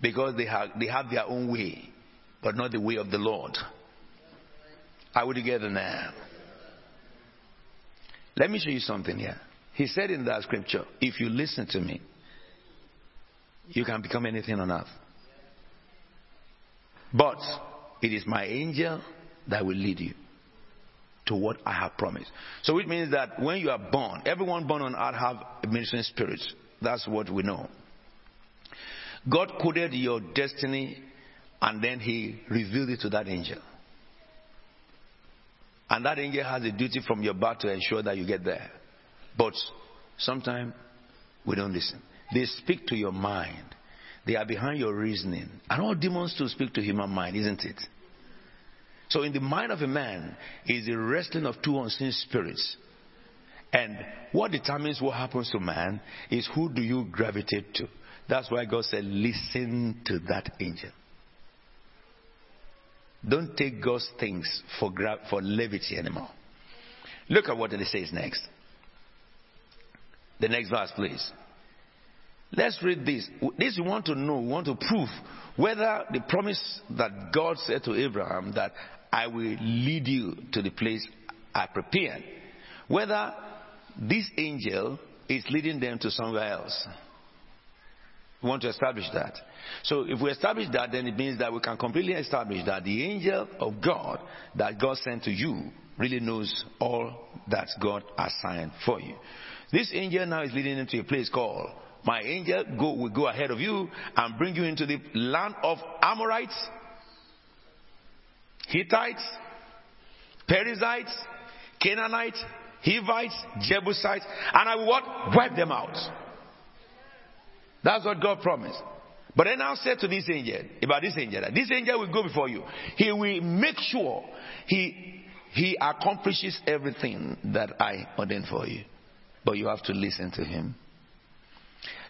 Because they have, they have their own way, but not the way of the Lord. Are we together now? Let me show you something here. He said in that scripture, if you listen to me, you can become anything on earth. But it is my angel that will lead you to what I have promised. So it means that when you are born, everyone born on earth have a ministering spirit. That's what we know. God coded your destiny and then he revealed it to that angel. And that angel has a duty from your birth to ensure that you get there. But sometimes we don't listen. They speak to your mind. They are behind your reasoning. And all demons to speak to human mind, isn't it? So in the mind of a man is the wrestling of two unseen spirits. And what determines what happens to man is who do you gravitate to. That's why God said, listen to that angel. Don't take God's things for, gra- for levity anymore. Look at what it says next. The next verse, please. Let's read this. This we want to know, we want to prove whether the promise that God said to Abraham that I will lead you to the place I prepared, whether this angel is leading them to somewhere else. We want to establish that. So if we establish that, then it means that we can completely establish that the angel of God that God sent to you really knows all that God assigned for you. This angel now is leading into a place called my angel go, will go ahead of you and bring you into the land of Amorites, Hittites, Perizzites, Canaanites, Hivites, Jebusites, and I will what? Wipe them out. That's what God promised. But then I said to this angel, about this angel, that this angel will go before you. He will make sure he, he accomplishes everything that I ordained for you. But you have to listen to him.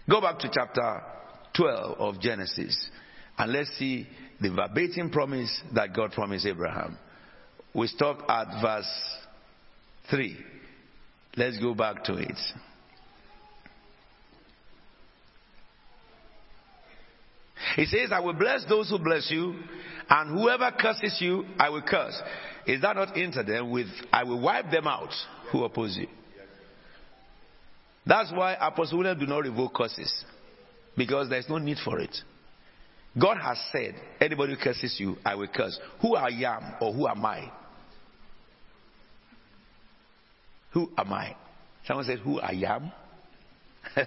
Go back to chapter 12 of Genesis and let's see the verbatim promise that God promised Abraham. We stopped at verse 3. Let's go back to it. He says, I will bless those who bless you, and whoever curses you, I will curse. Is that not incident with, I will wipe them out who oppose you? That's why Apostle William do not revoke curses. Because there's no need for it. God has said, anybody who curses you, I will curse. Who I am or who am I? Who am I? Someone said, Who I am?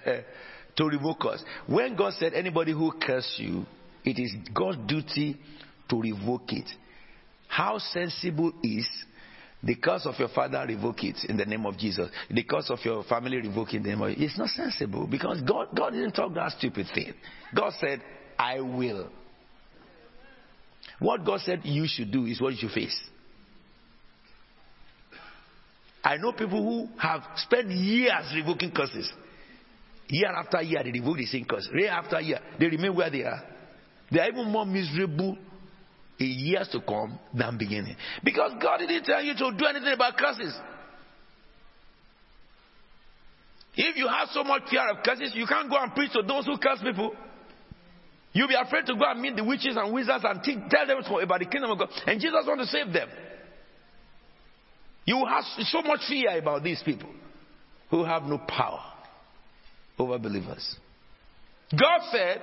to revoke us. When God said, anybody who curses you, it is God's duty to revoke it. How sensible is the curse of your father, revoke it in the name of Jesus. The curse of your family, revoke it in the name of It's not sensible because God, God didn't talk that stupid thing. God said, I will. What God said you should do is what you face. I know people who have spent years revoking curses. Year after year, they revoke the same curse. Year after year, they remain where they are. They are even more miserable in years to come than beginning. Because God didn't tell you to do anything about curses. If you have so much fear of curses, you can't go and preach to those who curse people. You'll be afraid to go and meet the witches and wizards and t- tell them about the kingdom of God. And Jesus wants to save them. You have so much fear about these people who have no power over believers. God said,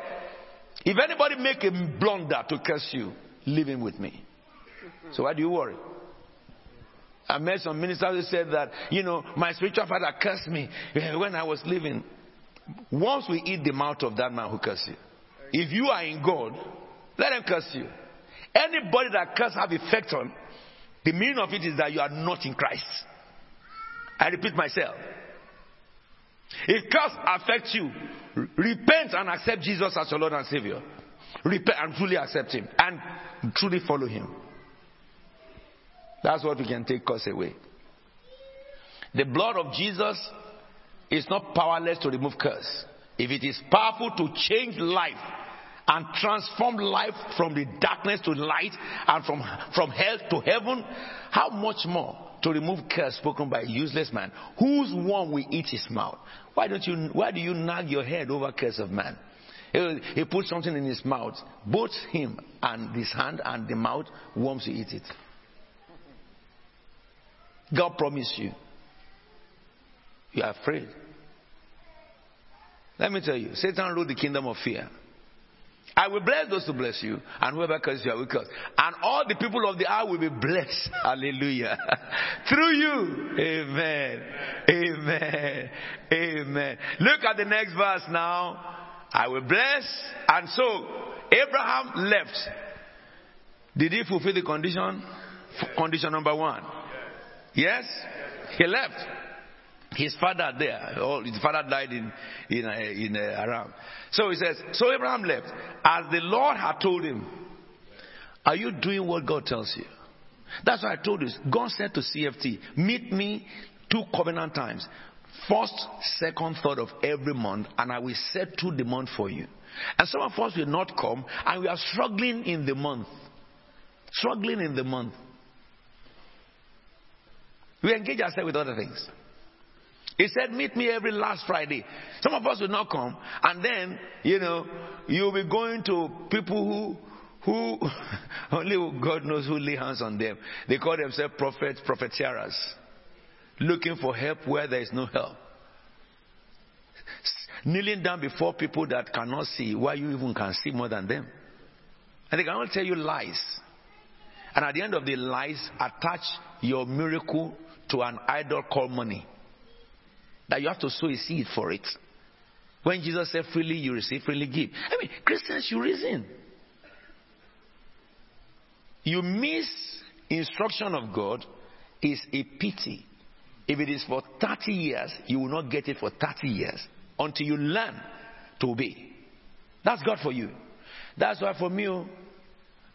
if anybody make a blunder to curse you, leave him with me. So why do you worry? I met some ministers who said that, you know, my spiritual father cursed me when I was living. Once we eat the mouth of that man who cursed you, if you are in God, let him curse you. Anybody that curse have effect on, the meaning of it is that you are not in Christ. I repeat myself. If curse affects you, repent and accept Jesus as your Lord and Savior. Repent and truly accept Him and truly follow Him. That's what we can take curse away. The blood of Jesus is not powerless to remove curse. If it is powerful to change life and transform life from the darkness to light and from, from hell to heaven, how much more to remove curse spoken by a useless man whose worm will eat his mouth? Why don't you, why do you nag your head over curse of man? He, he put something in his mouth, both him and his hand and the mouth, worms will eat it. God promised you. You are afraid. Let me tell you, Satan ruled the kingdom of fear. I will bless those who bless you, and whoever curses you, I will curse. And all the people of the earth will be blessed. Hallelujah. Through you. Amen. Amen. Amen. Look at the next verse now. I will bless. And so, Abraham left. Did he fulfill the condition? Condition number one. Yes? He left. His father there, oh, his father died in in uh, in uh, Aram. So he says, so Abraham left as the Lord had told him. Are you doing what God tells you? That's why I told you. God said to CFT, meet me two covenant times, first, second, third of every month, and I will settle the month for you. And some of us will not come, and we are struggling in the month, struggling in the month. We engage ourselves with other things. He said, Meet me every last Friday. Some of us will not come. And then, you know, you'll be going to people who, who only God knows who lay hands on them. They call themselves prophets, prophetieras, looking for help where there is no help. Kneeling down before people that cannot see, why you even can see more than them. And they can only tell you lies. And at the end of the lies, attach your miracle to an idol called money that you have to sow a seed for it. When Jesus said, freely you receive, freely give. I mean, Christians, you reason. You miss instruction of God is a pity. If it is for 30 years, you will not get it for 30 years until you learn to obey. That's God for you. That's why for me, oh,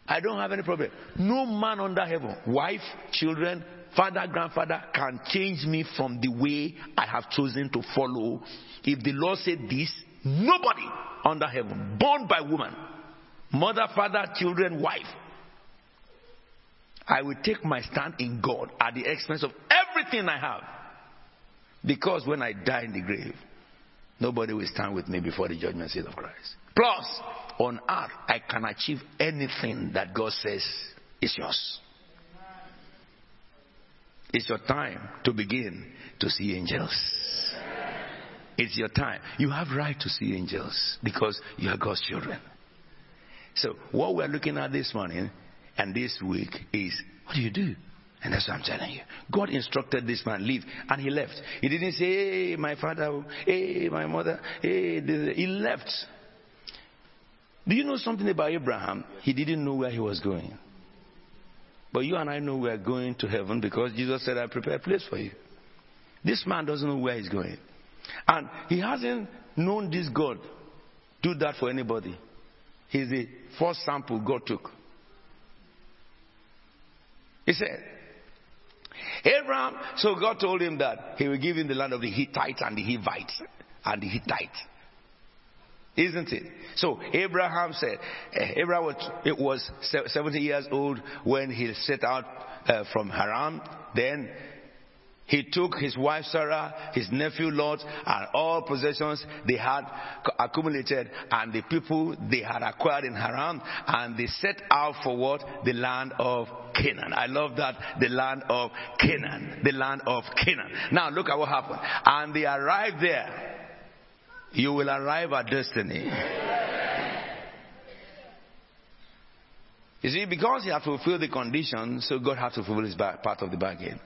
I don't have any problem. No man under heaven, wife, children, father, grandfather can change me from the way I have chosen to follow. If the Lord said this, nobody under heaven, born by woman, mother, father, children, wife, I will take my stand in God at the expense of everything I have. Because when I die in the grave, nobody will stand with me before the judgment seat of Christ. Plus, on earth, I can achieve anything that God says is yours. It's your time to begin to see angels. It's your time. You have right to see angels because you are God's children. So what we're looking at this morning and this week is what do you do? And that's what I'm telling you. God instructed this man leave, and he left. He didn't say, "Hey, my father, hey, my mother, hey." He left. Do you know something about Abraham? He didn't know where he was going. But you and I know we are going to heaven because Jesus said, I prepare a place for you. This man doesn't know where he's going. And he hasn't known this God do that for anybody. He's the first sample God took. He said, Abraham, so God told him that he will give him the land of the Hittites and the Hivites and the Hittites. Isn't it? So Abraham said, eh, Abraham was, it was 70 years old when he set out uh, from Haran. Then he took his wife Sarah, his nephew Lot, and all possessions they had accumulated, and the people they had acquired in Haran, and they set out for what? The land of Canaan. I love that. The land of Canaan. The land of Canaan. Now look at what happened. And they arrived there you will arrive at destiny. You see, because he had fulfilled the condition, so God had to fulfill his part of the bargain.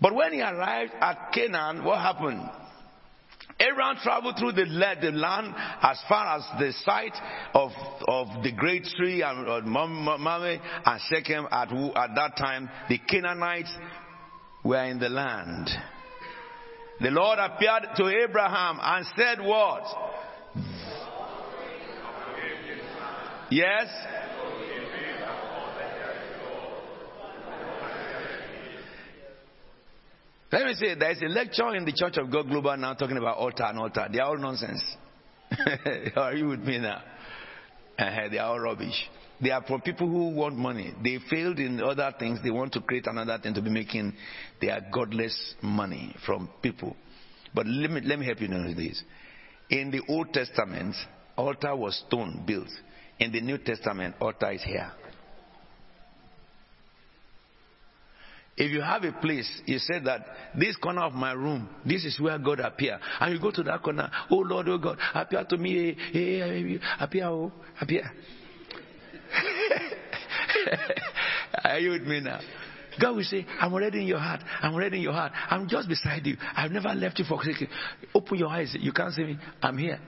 But when he arrived at Canaan, what happened? Abraham traveled through the land as far as the site of, of the great tree and uh, Mamre and Shechem. At, at that time, the Canaanites were in the land. The Lord appeared to Abraham and said what? Yes? Let me say, there is a lecture in the Church of God Global now talking about altar and altar. They are all nonsense. are you with me now? Uh, they are all rubbish. They are for people who want money. They failed in other things. They want to create another thing to be making their godless money from people. But let me, let me help you know this. In the Old Testament, altar was stone built. In the New Testament, altar is here. If you have a place, you said that this corner of my room, this is where God appear, and you go to that corner, oh Lord, oh God, appear to me, eh, eh, eh, appear, oh, appear. Are you with me now? God will say, I'm already in your heart. I'm already in your heart. I'm just beside you. I've never left you for forsaken. Open your eyes. You can't see me. I'm here.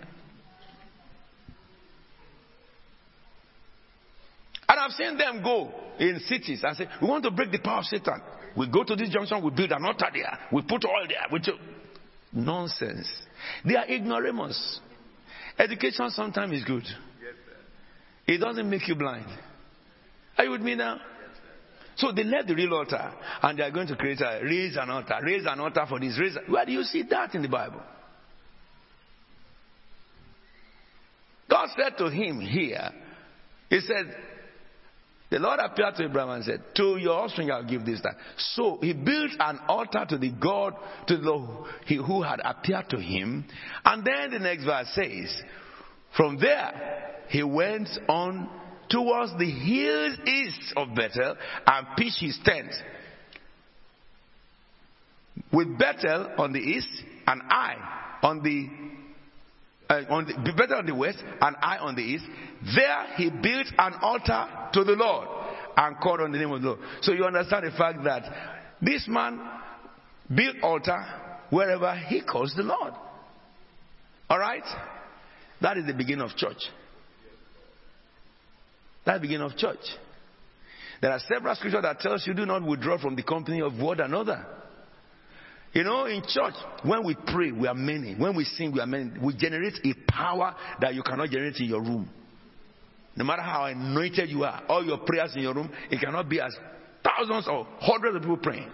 And I've seen them go in cities and say, We want to break the power of Satan. We go to this junction, we build an altar there, we put oil there. We do... Nonsense. They are ignoramus. Education sometimes is good, it doesn't make you blind. Are you with me now? So they left the real altar and they are going to create a raise an altar, raise an altar for this. Raise, where do you see that in the Bible? God said to him here, He said, the Lord appeared to Abraham and said, To your offspring I'll give this land. So he built an altar to the God to the he who had appeared to him. And then the next verse says, From there he went on towards the hills east of Bethel and pitched his tent. With Bethel on the east and Ai on the uh, on the, Bethel on the west and Ai on the east. There he built an altar to the Lord and called on the name of the Lord. So you understand the fact that this man built altar wherever he calls the Lord. All right? That is the beginning of church. That's the beginning of church. There are several scriptures that tells you do not withdraw from the company of one another. You know, in church, when we pray, we are many. When we sing, we are many. We generate a power that you cannot generate in your room. No matter how anointed you are, all your prayers in your room, it cannot be as thousands or hundreds of people praying.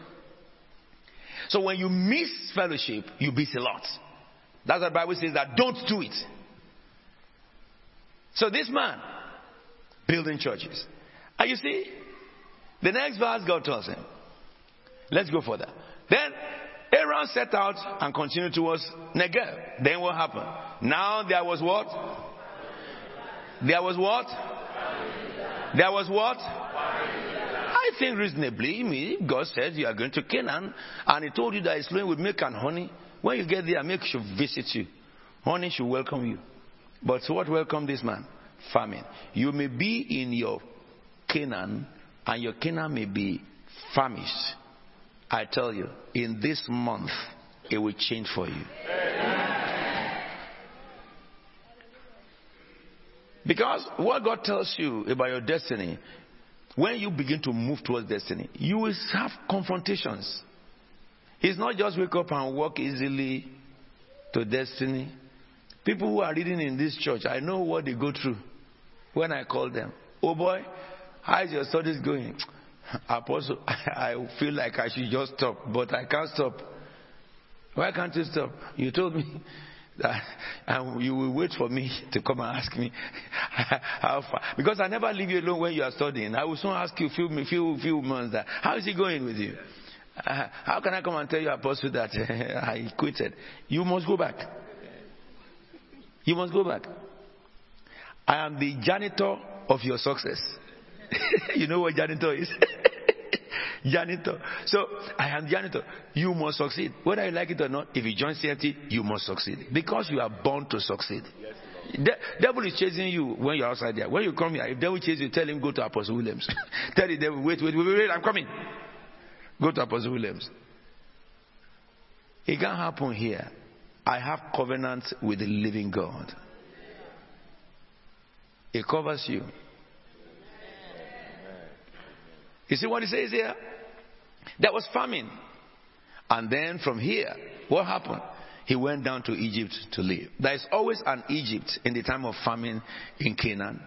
So when you miss fellowship, you miss a lot. That's what the Bible says that don't do it. So this man, building churches. And you see, the next verse God tells him. Let's go further. Then Abram set out and continued towards Negev. Then what happened? Now there was what? There was what? There was what? I think reasonably, me, God says you are going to Canaan, and He told you that His flowing with milk and honey. When you get there, milk should visit you. Honey should welcome you. But what welcome this man? Famine. You may be in your Canaan, and your Canaan may be famished. I tell you, in this month, it will change for you. Because what God tells you about your destiny, when you begin to move towards destiny, you will have confrontations. It's not just wake up and walk easily to destiny. People who are reading in this church, I know what they go through when I call them. Oh boy, how is your studies going? Apostle, I feel like I should just stop, but I can't stop. Why can't you stop? You told me that and you will wait for me to come and ask me how far. Because I never leave you alone when you are studying. I will soon ask you few, few, few months that, how is it going with you? Uh, how can I come and tell you, Apostle, that I quitted? You must go back. You must go back. I am the janitor of your success. you know what janitor is? janitor. So I am janitor. You must succeed. Whether you like it or not, if you join CFT, you must succeed. Because you are born to succeed. The devil is chasing you when you're outside there. When you come here, if devil chases you, tell him go to Apostle Williams. tell the devil, wait, wait, wait, wait, I'm coming. Go to Apostle Williams. It can't happen here. I have covenant with the living God. It covers you. You see what he says here? There was famine. And then from here, what happened? He went down to Egypt to live. There is always an Egypt in the time of famine in Canaan.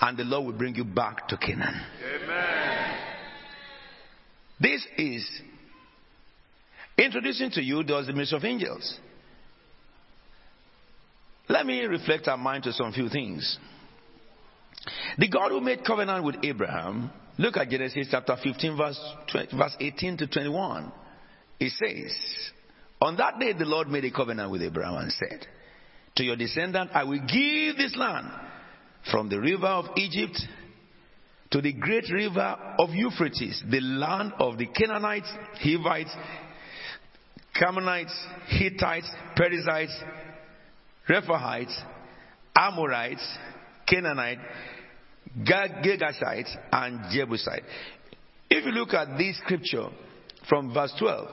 And the Lord will bring you back to Canaan. Amen. This is Introducing to you does the ministry of angels. Let me reflect our mind to some few things. The God who made covenant with Abraham, look at Genesis chapter 15, verse, 20, verse 18 to 21. It says, On that day the Lord made a covenant with Abraham and said, To your descendant I will give this land from the river of Egypt to the great river of Euphrates, the land of the Canaanites, Hivites, Canaanites, Hittites, Perizzites, Rephaites, Amorites, Canaanite, Girgashites, and Jebusite. If you look at this scripture from verse 12,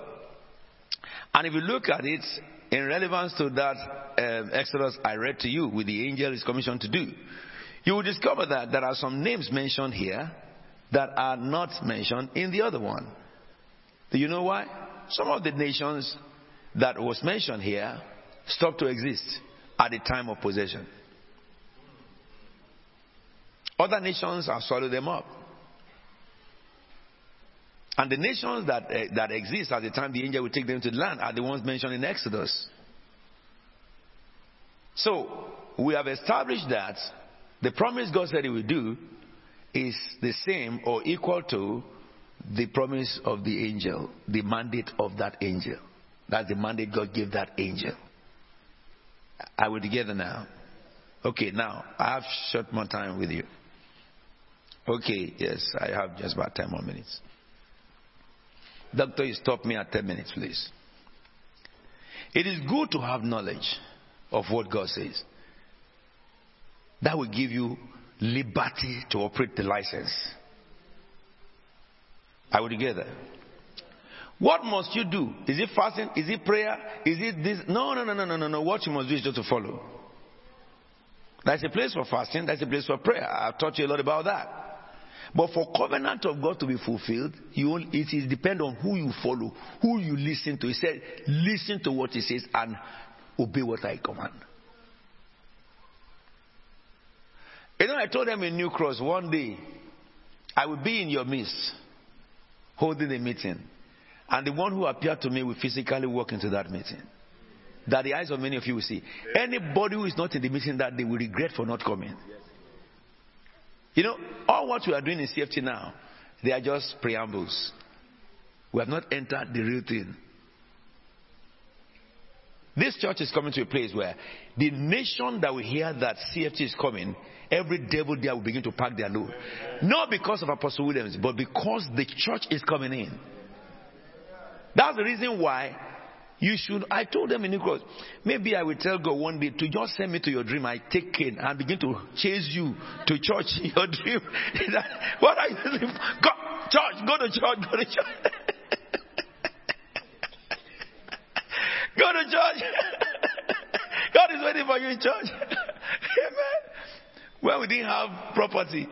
and if you look at it in relevance to that um, Exodus I read to you, with the angel is commissioned to do, you will discover that there are some names mentioned here that are not mentioned in the other one. Do you know why? Some of the nations that was mentioned here stopped to exist at the time of possession. Other nations have swallowed them up. And the nations that, uh, that exist at the time the angel will take them to the land are the ones mentioned in Exodus. So, we have established that the promise God said He will do is the same or equal to the promise of the angel, the mandate of that angel. That's the mandate God gave that angel. Are we together now? Okay, now I have short more time with you. Okay, yes, I have just about 10 more minutes. Doctor, you stop me at 10 minutes, please. It is good to have knowledge of what God says. That will give you liberty to operate the license. Are we together? What must you do? Is it fasting? Is it prayer? Is it this? No, no, no, no, no, no, no. What you must do is just to follow. There's a place for fasting. There's a place for prayer. I've taught you a lot about that. But for covenant of God to be fulfilled, you it is depend on who you follow, who you listen to. He said, listen to what he says and obey what I command. You know, I told them in New Cross one day, I will be in your midst, holding a meeting. And the one who appeared to me will physically walk into that meeting. That the eyes of many of you will see. Anybody who is not in the meeting that they will regret for not coming. You know, all what we are doing in CFT now, they are just preambles. We have not entered the real thing. This church is coming to a place where the nation that will hear that CFT is coming, every devil there will begin to pack their load. Not because of Apostle Williams, but because the church is coming in. That's the reason why you should. I told them in New Cross, maybe I will tell God one day to just send me to your dream. I take cane and begin to chase you to church in your dream. what are you doing? Go, church, go to church, go to church. go to church. God is waiting for you in church. Amen. Well, we didn't have property.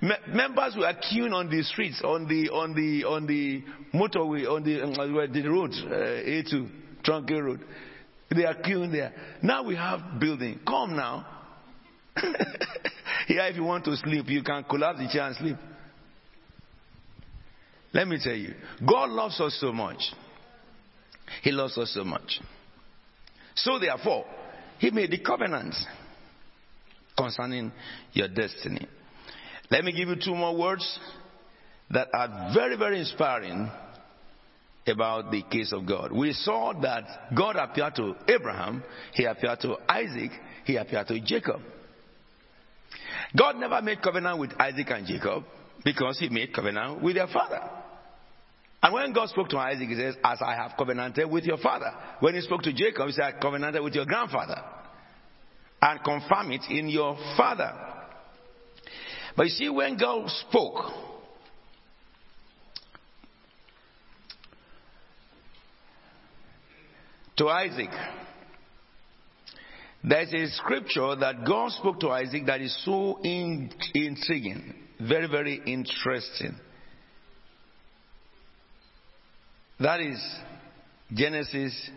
Me- members were queuing on the streets, on the on the on the motorway, on the um, the road, uh, A2 Trunky Road. They are queuing there. Now we have building. Come now. Here, if you want to sleep, you can collapse the chair and sleep. Let me tell you, God loves us so much. He loves us so much. So therefore, He made the covenant concerning your destiny. Let me give you two more words that are very, very inspiring about the case of God. We saw that God appeared to Abraham, He appeared to Isaac, He appeared to Jacob. God never made covenant with Isaac and Jacob because He made covenant with their father. And when God spoke to Isaac, He says, As I have covenanted with your father. When He spoke to Jacob, He said, I covenanted with your grandfather. And confirm it in your father. But you see, when God spoke, to Isaac, there's a scripture that God spoke to Isaac that is so in, intriguing, very, very interesting. That is Genesis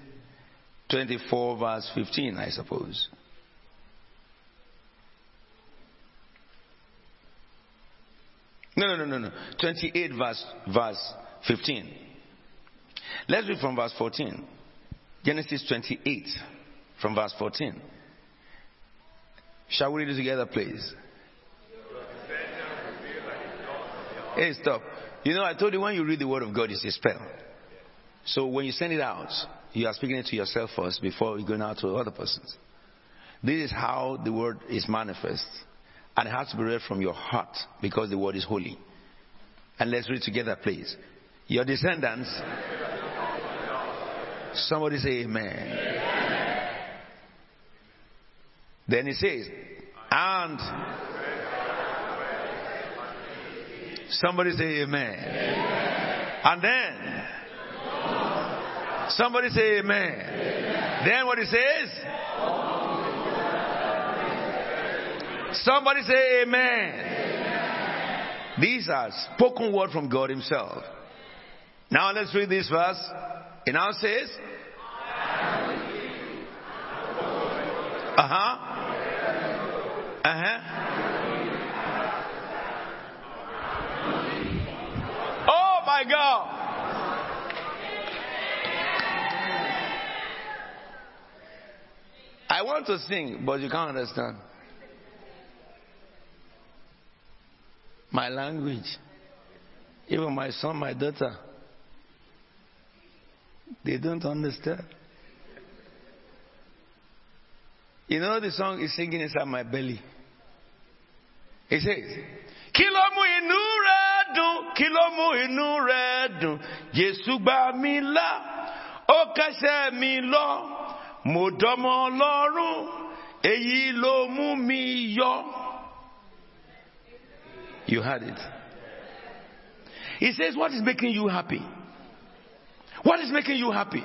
24, verse 15, I suppose. No, no, no, no, no. 28 verse, verse 15. Let's read from verse 14. Genesis 28, from verse 14. Shall we read it together, please? Hey, stop. You know, I told you when you read the word of God, it's a spell. So when you send it out, you are speaking it to yourself first before you go out to other persons. This is how the word is manifest. And it has to be read from your heart because the word is holy. And let's read together, please. Your descendants. Somebody say amen. Then he says, and somebody say amen. And then somebody say amen. Then what he says? Somebody say amen. These are spoken word from God Himself. Now let's read this verse. It now says, uh huh. Uh huh. Oh my God. I want to sing, but you can't understand. My language. Even my son, my daughter. They don't understand. You know the song is singing inside my belly. He says, Kilo mu inú rẹ̀ dùn, mu inú rẹ̀ Jésù gbà mí là, ó kẹ́sẹ̀ mi lọ, mo dọ́mọ èyí ló mú mi yọ. You heard it. He says, What is making you happy? What is making you happy?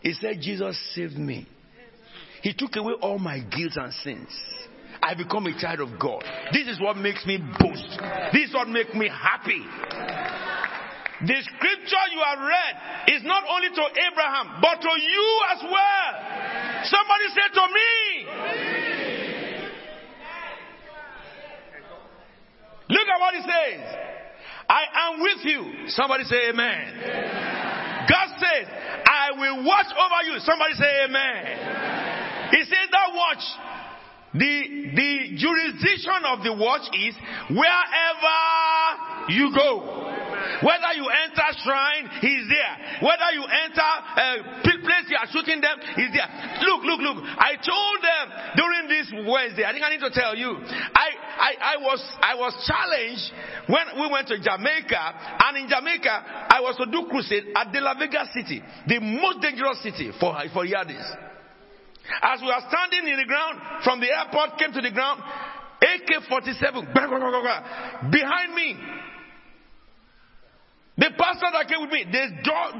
He said, Jesus saved me. He took away all my guilt and sins. I become a child of God. This is what makes me boast. This is what makes me happy. The scripture you have read is not only to Abraham, but to you as well. Somebody say to me. At what he says. I am with you. Somebody say amen. God says, I will watch over you. Somebody say amen. He says that watch. The, the jurisdiction of the watch is wherever you go. Whether you enter shrine, he's there. Whether you enter uh, a place you are shooting them, he's there. Look, look, look. I told them during this Wednesday, I think I need to tell you, I, I, I was, I was challenged when we went to Jamaica, and in Jamaica, I was to do crusade at De La Vega City, the most dangerous city for, for Yardies. As we were standing in the ground, from the airport came to the ground, AK-47 behind me. The pastor that came with me, they,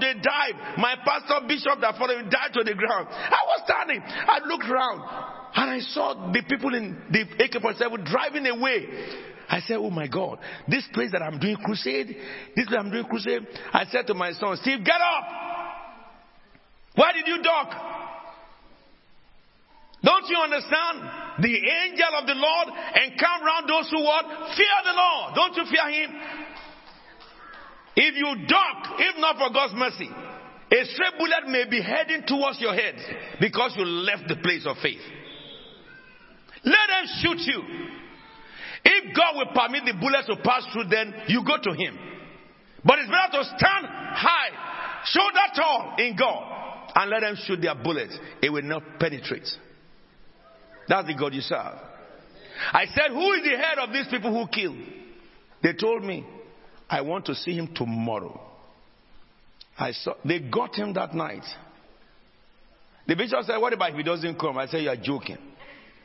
they died. My pastor, bishop that followed me died to the ground. I was standing. I looked around and I saw the people in the AK-47 driving away. I said, Oh my God, this place that I'm doing crusade, this place I'm doing crusade. I said to my son, Steve, get up. Why did you duck? Don't you understand? The angel of the Lord encamp round those who what? Fear the Lord. Don't you fear him? If you duck, if not for God's mercy, a stray bullet may be heading towards your head because you left the place of faith. Let them shoot you. If God will permit the bullet to pass through, then you go to Him. But it's better to stand high, shoulder tall in God, and let them shoot their bullets. It will not penetrate. That's the God you serve. I said, Who is the head of these people who kill? They told me, I want to see him tomorrow. I saw they got him that night. The bishop said, What about if he doesn't come? I said, You're joking.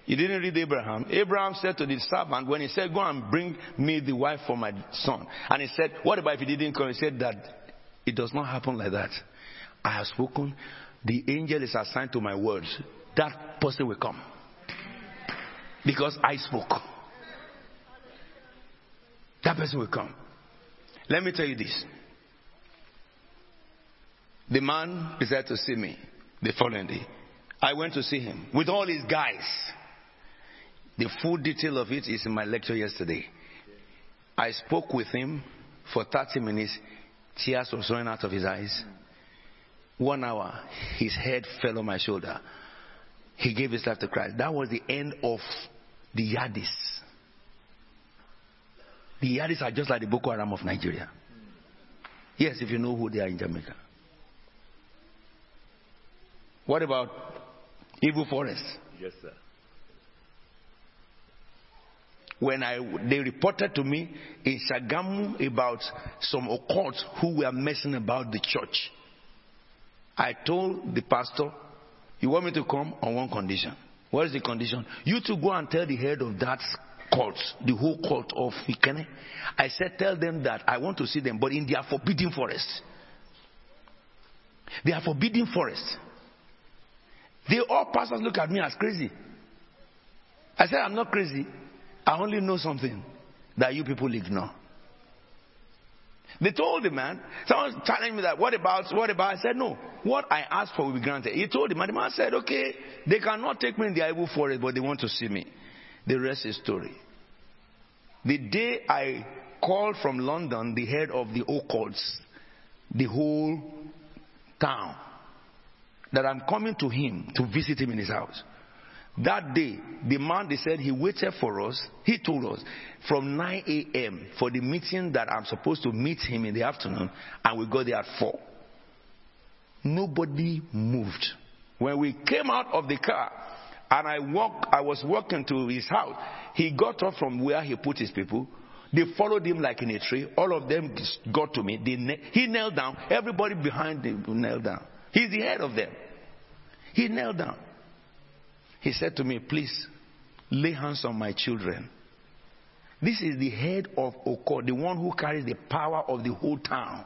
You didn't read Abraham. Abraham said to the servant, when he said, Go and bring me the wife for my son. And he said, What about if he didn't come? He said that it does not happen like that. I have spoken. The angel is assigned to my words. That person will come. Because I spoke. That person will come. Let me tell you this. The man decided to see me the following day. I went to see him with all his guys. The full detail of it is in my lecture yesterday. I spoke with him for 30 minutes. Tears were running out of his eyes. one hour, his head fell on my shoulder. He gave his life to Christ. That was the end of the Yardies. The Yardies are just like the Boko Haram of Nigeria. Yes, if you know who they are in Jamaica. What about Evil Forest? Yes, sir. when I they reported to me in Shagamu about some occults who were messing about the church. I told the pastor, "You want me to come on one condition. What is the condition? You to go and tell the head of that the whole cult of Ikenne. I said, tell them that I want to see them, but in their forbidden forest. They are forbidden forest. They all pastors look at me as crazy. I said, I'm not crazy. I only know something that you people ignore. They told the man, someone challenged me that, what about, what about? I said, no. What I asked for will be granted. He told him, and the man said, okay, they cannot take me in the evil forest, but they want to see me. The rest is story. The day I called from London, the head of the occults, the whole town, that I'm coming to him to visit him in his house. That day, the man they said he waited for us. He told us from 9 a.m. for the meeting that I'm supposed to meet him in the afternoon, and we got there at 4. Nobody moved. When we came out of the car, and I walk, I was walking to his house. He got up from where he put his people. They followed him like in a tree. All of them got to me. They, he knelt down. Everybody behind him knelt down. He's the head of them. He knelt down. He said to me, Please lay hands on my children. This is the head of Oko, the one who carries the power of the whole town.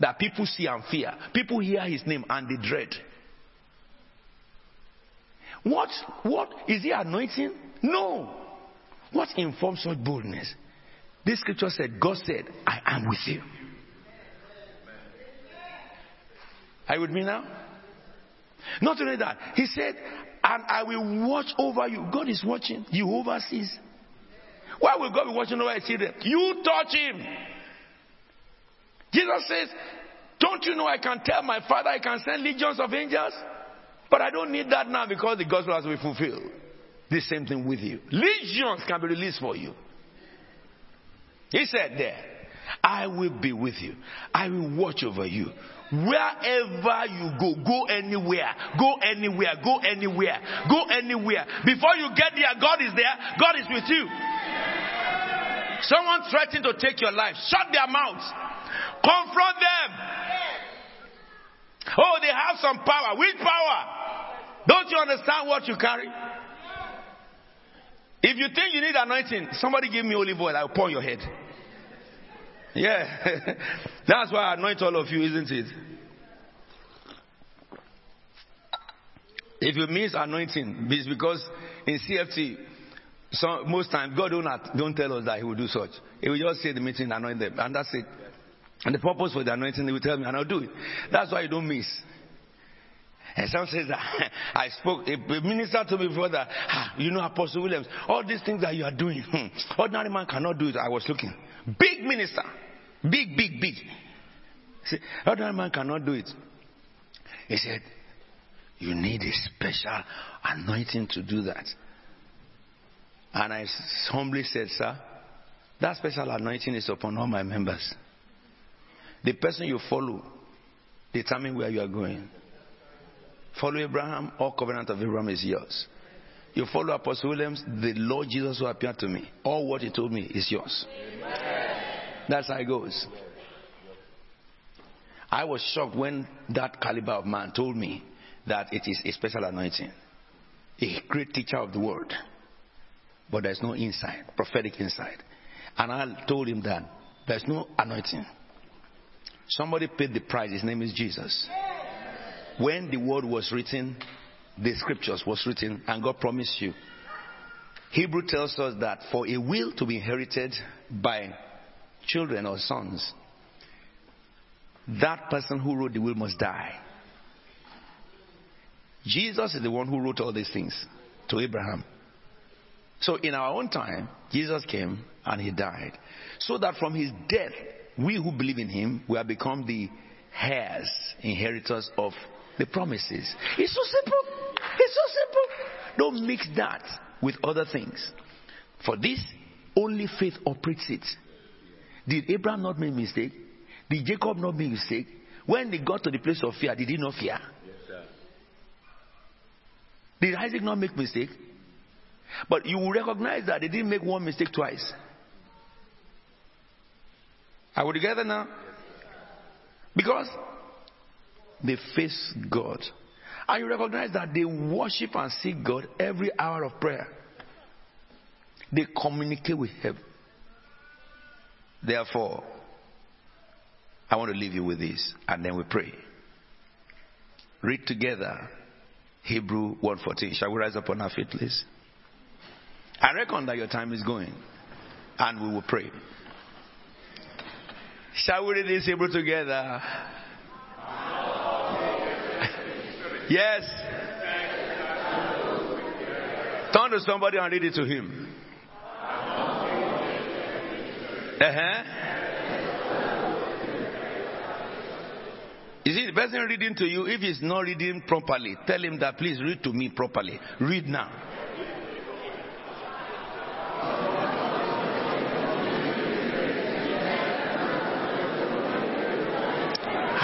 That people see and fear. People hear his name and they dread. What? What? Is he anointing? No. What informs such boldness? This scripture said, God said, I am with you. Are you with me now? Not only that, he said, and I will watch over you. God is watching. Jehovah sees. Why will God be watching over his children? You touch him. Jesus says, Don't you know I can tell my father I can send legions of angels? But I don't need that now because the gospel has been fulfilled. The same thing with you. Legions can be released for you. He said there, I will be with you. I will watch over you. Wherever you go, go anywhere, go anywhere, go anywhere, go anywhere. Before you get there, God is there, God is with you. Someone threatened to take your life, shut their mouths, confront them. Oh, they have some power. Which power? Don't you understand what you carry? If you think you need anointing, somebody give me olive oil, I'll pour your head. Yeah. That's why I anoint all of you, isn't it? If you miss anointing, it's because in CFT, most times God don't, not, don't tell us that He will do such. He will just say the meeting, anoint them, and that's it. And the purpose for the anointing, He will tell me, and I'll do it. That's why you don't miss. And some says that I spoke, a minister told me before that, you know, Apostle Williams, all these things that you are doing, hmm, ordinary man cannot do it. I was looking. Big minister. Big, big, big. See, ordinary man cannot do it. He said, you need a special anointing to do that. And I humbly said, Sir, that special anointing is upon all my members. The person you follow determine where you are going. Follow Abraham, all covenant of Abraham is yours. You follow Apostle Williams, the Lord Jesus who appeared to me. All what he told me is yours. That's how it goes. I was shocked when that caliber of man told me that it is a special anointing. A great teacher of the word. But there's no insight, prophetic insight. And I told him that there's no anointing. Somebody paid the price. His name is Jesus. When the word was written, the scriptures was written, and God promised you. Hebrew tells us that for a will to be inherited by children or sons, that person who wrote the will must die. Jesus is the one who wrote all these things to Abraham. So in our own time, Jesus came and he died. So that from his death, we who believe in him, we have become the heirs, inheritors of the promises. It's so simple. It's so simple. Don't mix that with other things. For this, only faith operates it. Did Abraham not make mistake? Did Jacob not make mistake? When they got to the place of fear, did he not fear? Yes, Did Isaac not make mistake? But you will recognize that they didn't make one mistake twice. Are we together now? Because they face God. And you recognize that they worship and seek God every hour of prayer. They communicate with Him. Therefore, I want to leave you with this and then we pray. Read together Hebrew 1:14. Shall we rise up on our feet, please? I reckon that your time is going and we will pray. Shall we read this Hebrew together? Yes. Turn to somebody and read it to him. Uh-huh. You see, the person reading to you, if he's not reading properly, tell him that please read to me properly. Read now.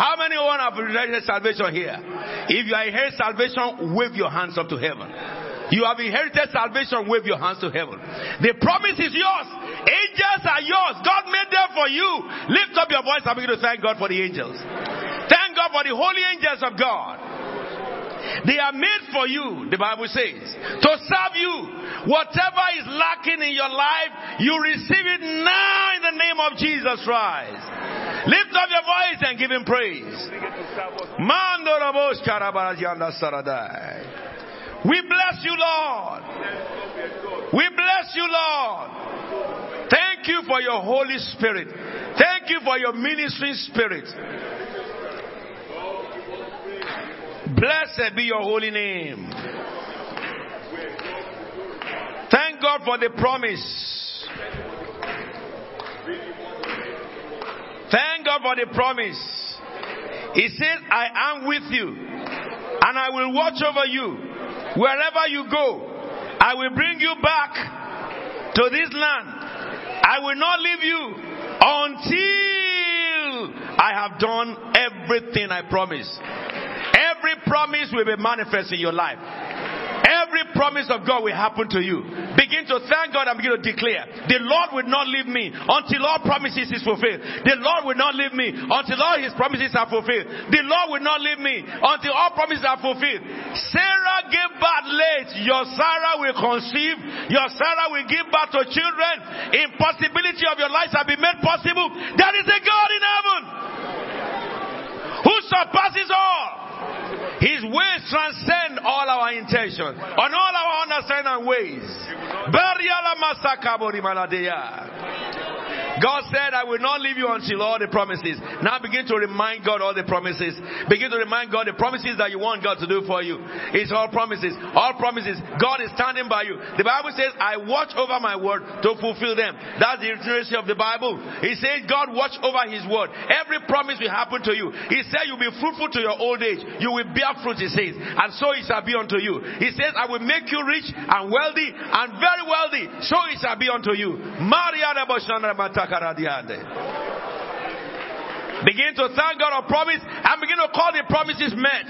How many one have inherited salvation here? If you are inherited salvation, wave your hands up to heaven. You have inherited salvation, wave your hands to heaven. The promise is yours. Angels are yours. God made them for you. Lift up your voice and begin to thank God for the angels. Thank God for the holy angels of God. They are made for you, the Bible says, to serve you. Whatever is lacking in your life, you receive it now in the name of Jesus Christ. Lift up your voice and give him praise. We bless you, Lord. We bless you, Lord. Thank you for your Holy Spirit. Thank you for your ministering spirit. Blessed be your holy name. Thank God for the promise. Thank God for the promise. He says, I am with you and I will watch over you wherever you go. I will bring you back to this land. I will not leave you until I have done everything I promised. Every promise will be manifest in your life. Every promise of God will happen to you. Begin to thank God and begin to declare, the Lord will not leave me until all promises is fulfilled. The Lord will not leave me until all his promises are fulfilled. The Lord will not leave me until all promises are fulfilled. Sarah gave birth late. Your Sarah will conceive. Your Sarah will give birth to children. Impossibility of your life shall be made possible. There is a God in heaven who surpasses all. His ways transcend all our intentions, on all our understanding and ways. God said, I will not leave you until all the promises. Now begin to remind God all the promises. Begin to remind God the promises that you want God to do for you. It's all promises. All promises. God is standing by you. The Bible says, I watch over my word to fulfill them. That's the literacy of the Bible. He says, God watch over his word. Every promise will happen to you. He said, you'll be fruitful to your old age. You will bear fruit, he says. And so it shall be unto you. He says, I will make you rich and wealthy and very wealthy. So it shall be unto you. Maria Begin to thank God of promise and begin to call the promises met.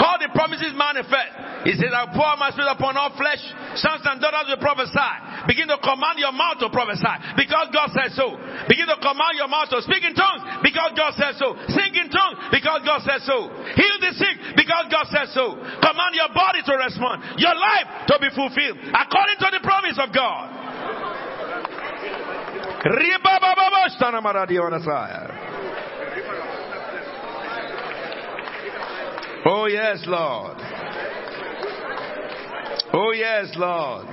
Call the promises manifest. He says, I pour my spirit upon all flesh. Sons and daughters will prophesy. Begin to command your mouth to prophesy because God says so. Begin to command your mouth to speak in tongues because God says so. Sing in tongues because God says so. Heal the sick because God says so. Command your body to respond. Your life to be fulfilled according to the promise of God. Oh, yes, Lord. Oh, yes, Lord.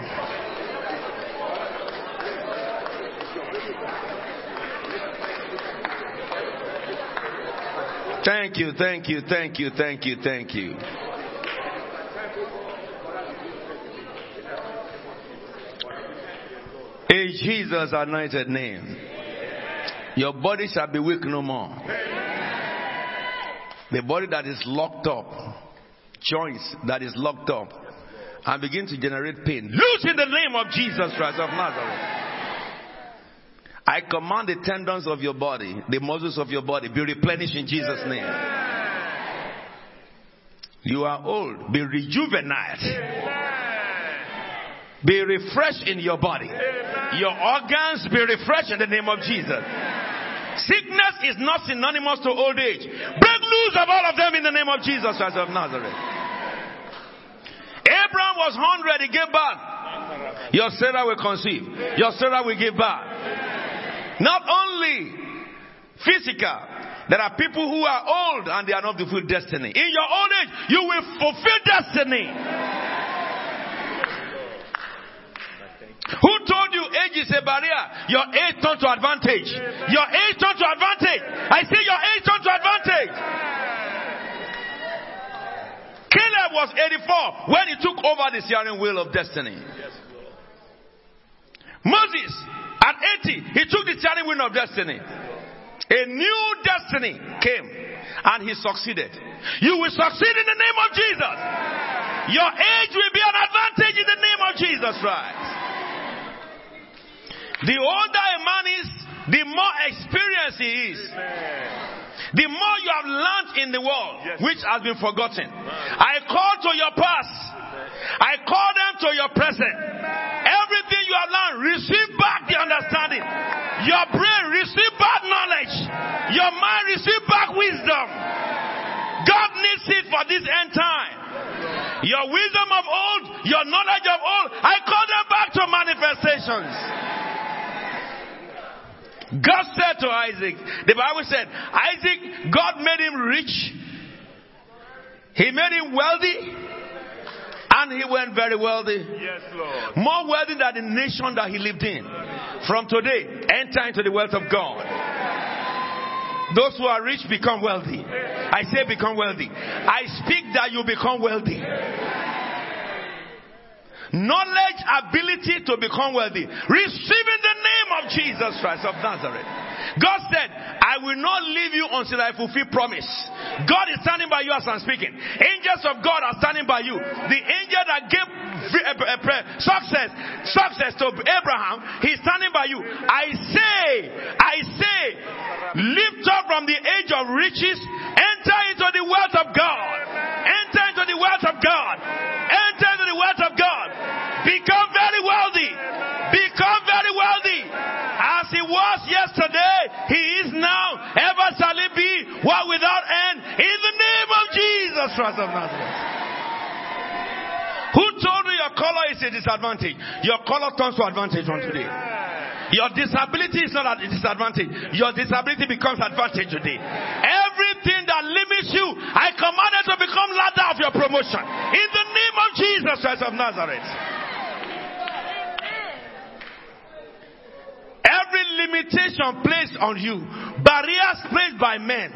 Thank you, thank you, thank you, thank you, thank you. Jesus' anointed name, your body shall be weak no more. The body that is locked up, joints that is locked up, and begin to generate pain. Loose in the name of Jesus Christ of Nazareth. I command the tendons of your body, the muscles of your body, be replenished in Jesus' name. You are old, be rejuvenated. Be refreshed in your body. Your organs be refreshed in the name of Jesus. Sickness is not synonymous to old age. Break loose of all of them in the name of Jesus Christ of Nazareth. Abraham was 100, he gave birth. Your Sarah will conceive. Your Sarah will give birth. Not only physical, there are people who are old and they are not fulfill destiny. In your old age, you will fulfill destiny. Who told you age is a barrier? Your age turned to advantage. Your age turned to advantage. I say your age turned to advantage. Caleb was 84 when he took over the steering wheel of destiny. Moses, at 80, he took the steering wheel of destiny. A new destiny came and he succeeded. You will succeed in the name of Jesus. Your age will be an advantage in the name of Jesus Christ. The older a man is, the more experienced he is. The more you have learned in the world, which has been forgotten. I call to your past. I call them to your present. Everything you have learned, receive back the understanding. Your brain, receive back knowledge. Your mind, receive back wisdom. God needs it for this end time. Your wisdom of old, your knowledge of old, I call them back to manifestations. God said to Isaac, the Bible said, Isaac, God made him rich. He made him wealthy. And he went very wealthy. Yes, Lord. More wealthy than the nation that he lived in. From today, enter into the wealth of God. Those who are rich become wealthy. I say become wealthy. I speak that you become wealthy. Knowledge, ability to become wealthy. Receive in the name of Jesus Christ of Nazareth. God said, I will not leave you until I fulfill promise. God is standing by you as I'm speaking. Angels of God are standing by you. The angel that gave success, success to Abraham, he's standing by you. I say, I say, lift up from the age of riches, enter into the wealth of God. Enter into the wealth of God. Enter into the wealth of God. Become very wealthy. Become very wealthy. As he was yesterday, he is now, ever shall he be, world without end, in the name of Jesus Christ of Nazareth. Who told you your color is a disadvantage? Your color turns to advantage from today. Your disability is not a disadvantage. Your disability becomes advantage today. Everything that limits you, I command it to become ladder of your promotion. In the name of Jesus Christ of Nazareth. Every limitation placed on you, barriers placed by men,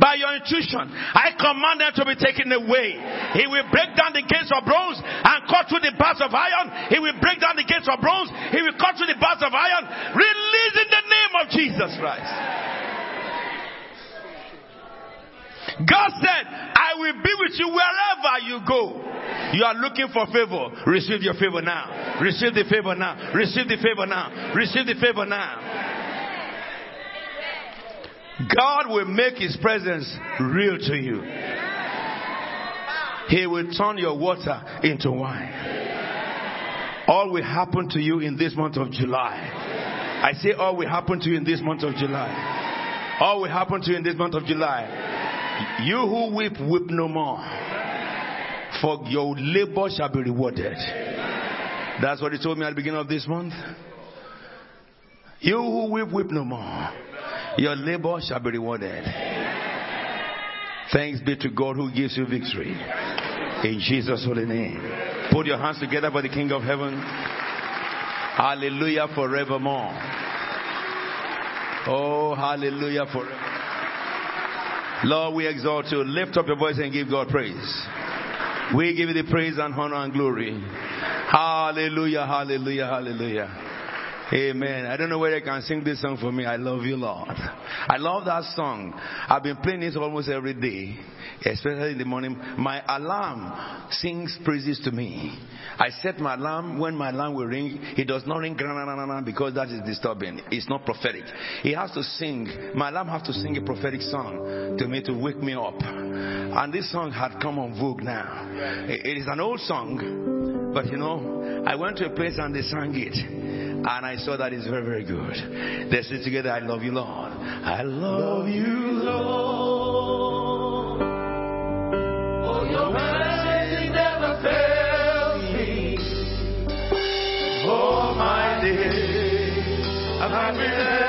by your intuition, I command them to be taken away. He will break down the gates of bronze and cut through the bars of iron. He will break down the gates of bronze. He will cut through the bars of iron. Release in the name of Jesus Christ. God said, I will be with you wherever you go. You are looking for favor. Receive your favor now. Receive the favor now. Receive the favor now. Receive the favor now. God will make his presence real to you. He will turn your water into wine. All will happen to you in this month of July. I say all will happen to you in this month of July. All will happen to you in this month of July. You who weep, weep no more. For your labor shall be rewarded. That's what he told me at the beginning of this month. You who weep, weep no more. Your labor shall be rewarded. Thanks be to God who gives you victory. In Jesus' holy name. Put your hands together for the King of Heaven. Hallelujah forevermore. Oh, hallelujah forever. Lord, we exalt you. Lift up your voice and give God praise. We give you the praise and honor and glory. Hallelujah, hallelujah, hallelujah. Amen. I don't know whether they can sing this song for me. I love you, Lord. I love that song. I've been playing it almost every day, especially in the morning. My alarm sings praises to me. I set my alarm. When my alarm will ring, it does not ring because that is disturbing. It's not prophetic. It has to sing. My alarm has to sing a prophetic song to me to wake me up. And this song had come on vogue now. It is an old song, but you know, I went to a place and they sang it. And I saw that it's very, very good. They say together, I love you, Lord. I love you, Lord. Oh, your mercy never fails me. Oh, my dear, I'm happy there.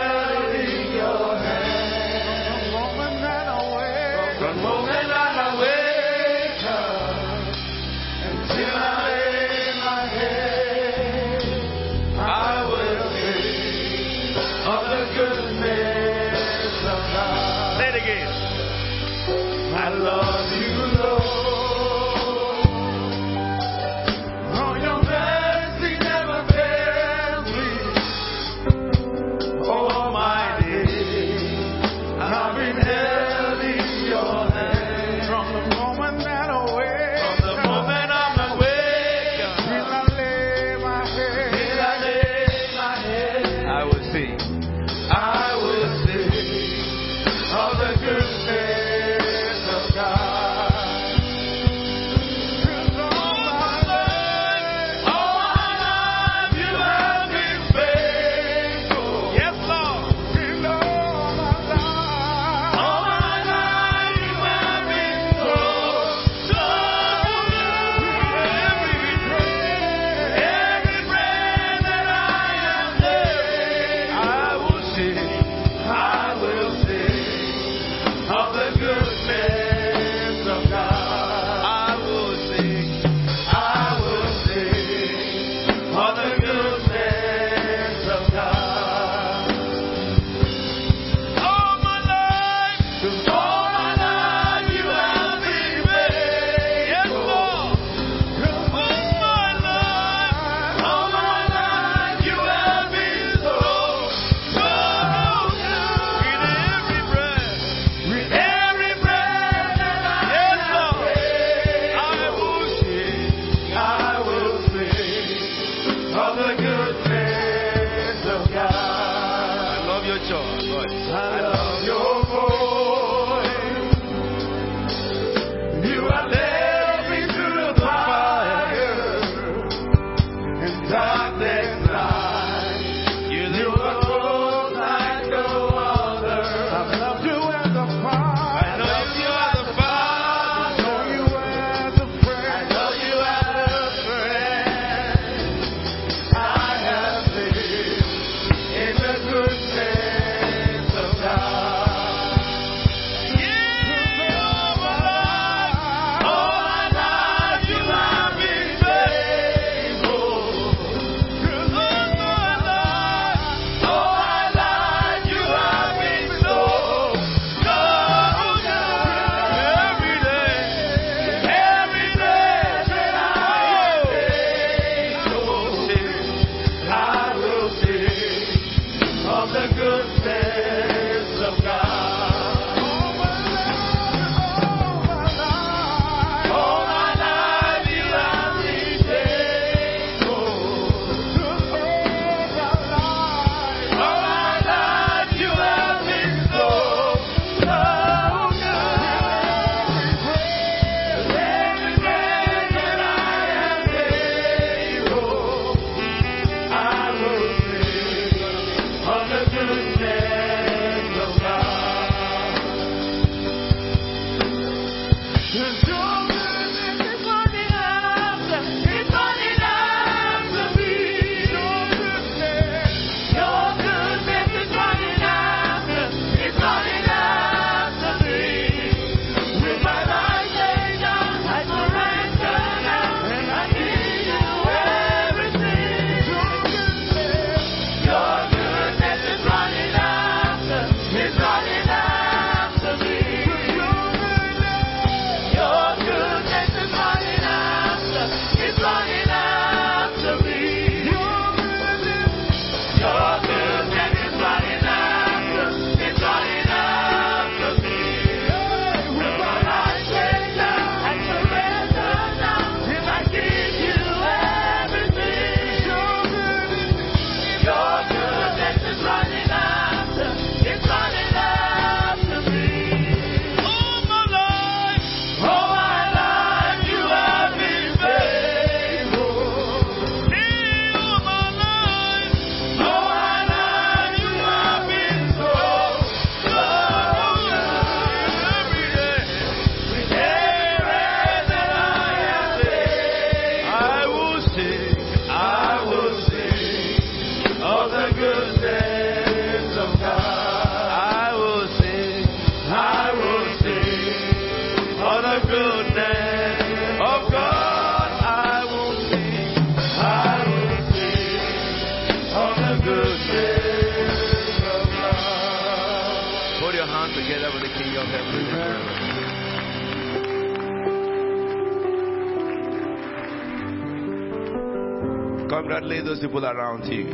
Those people around you.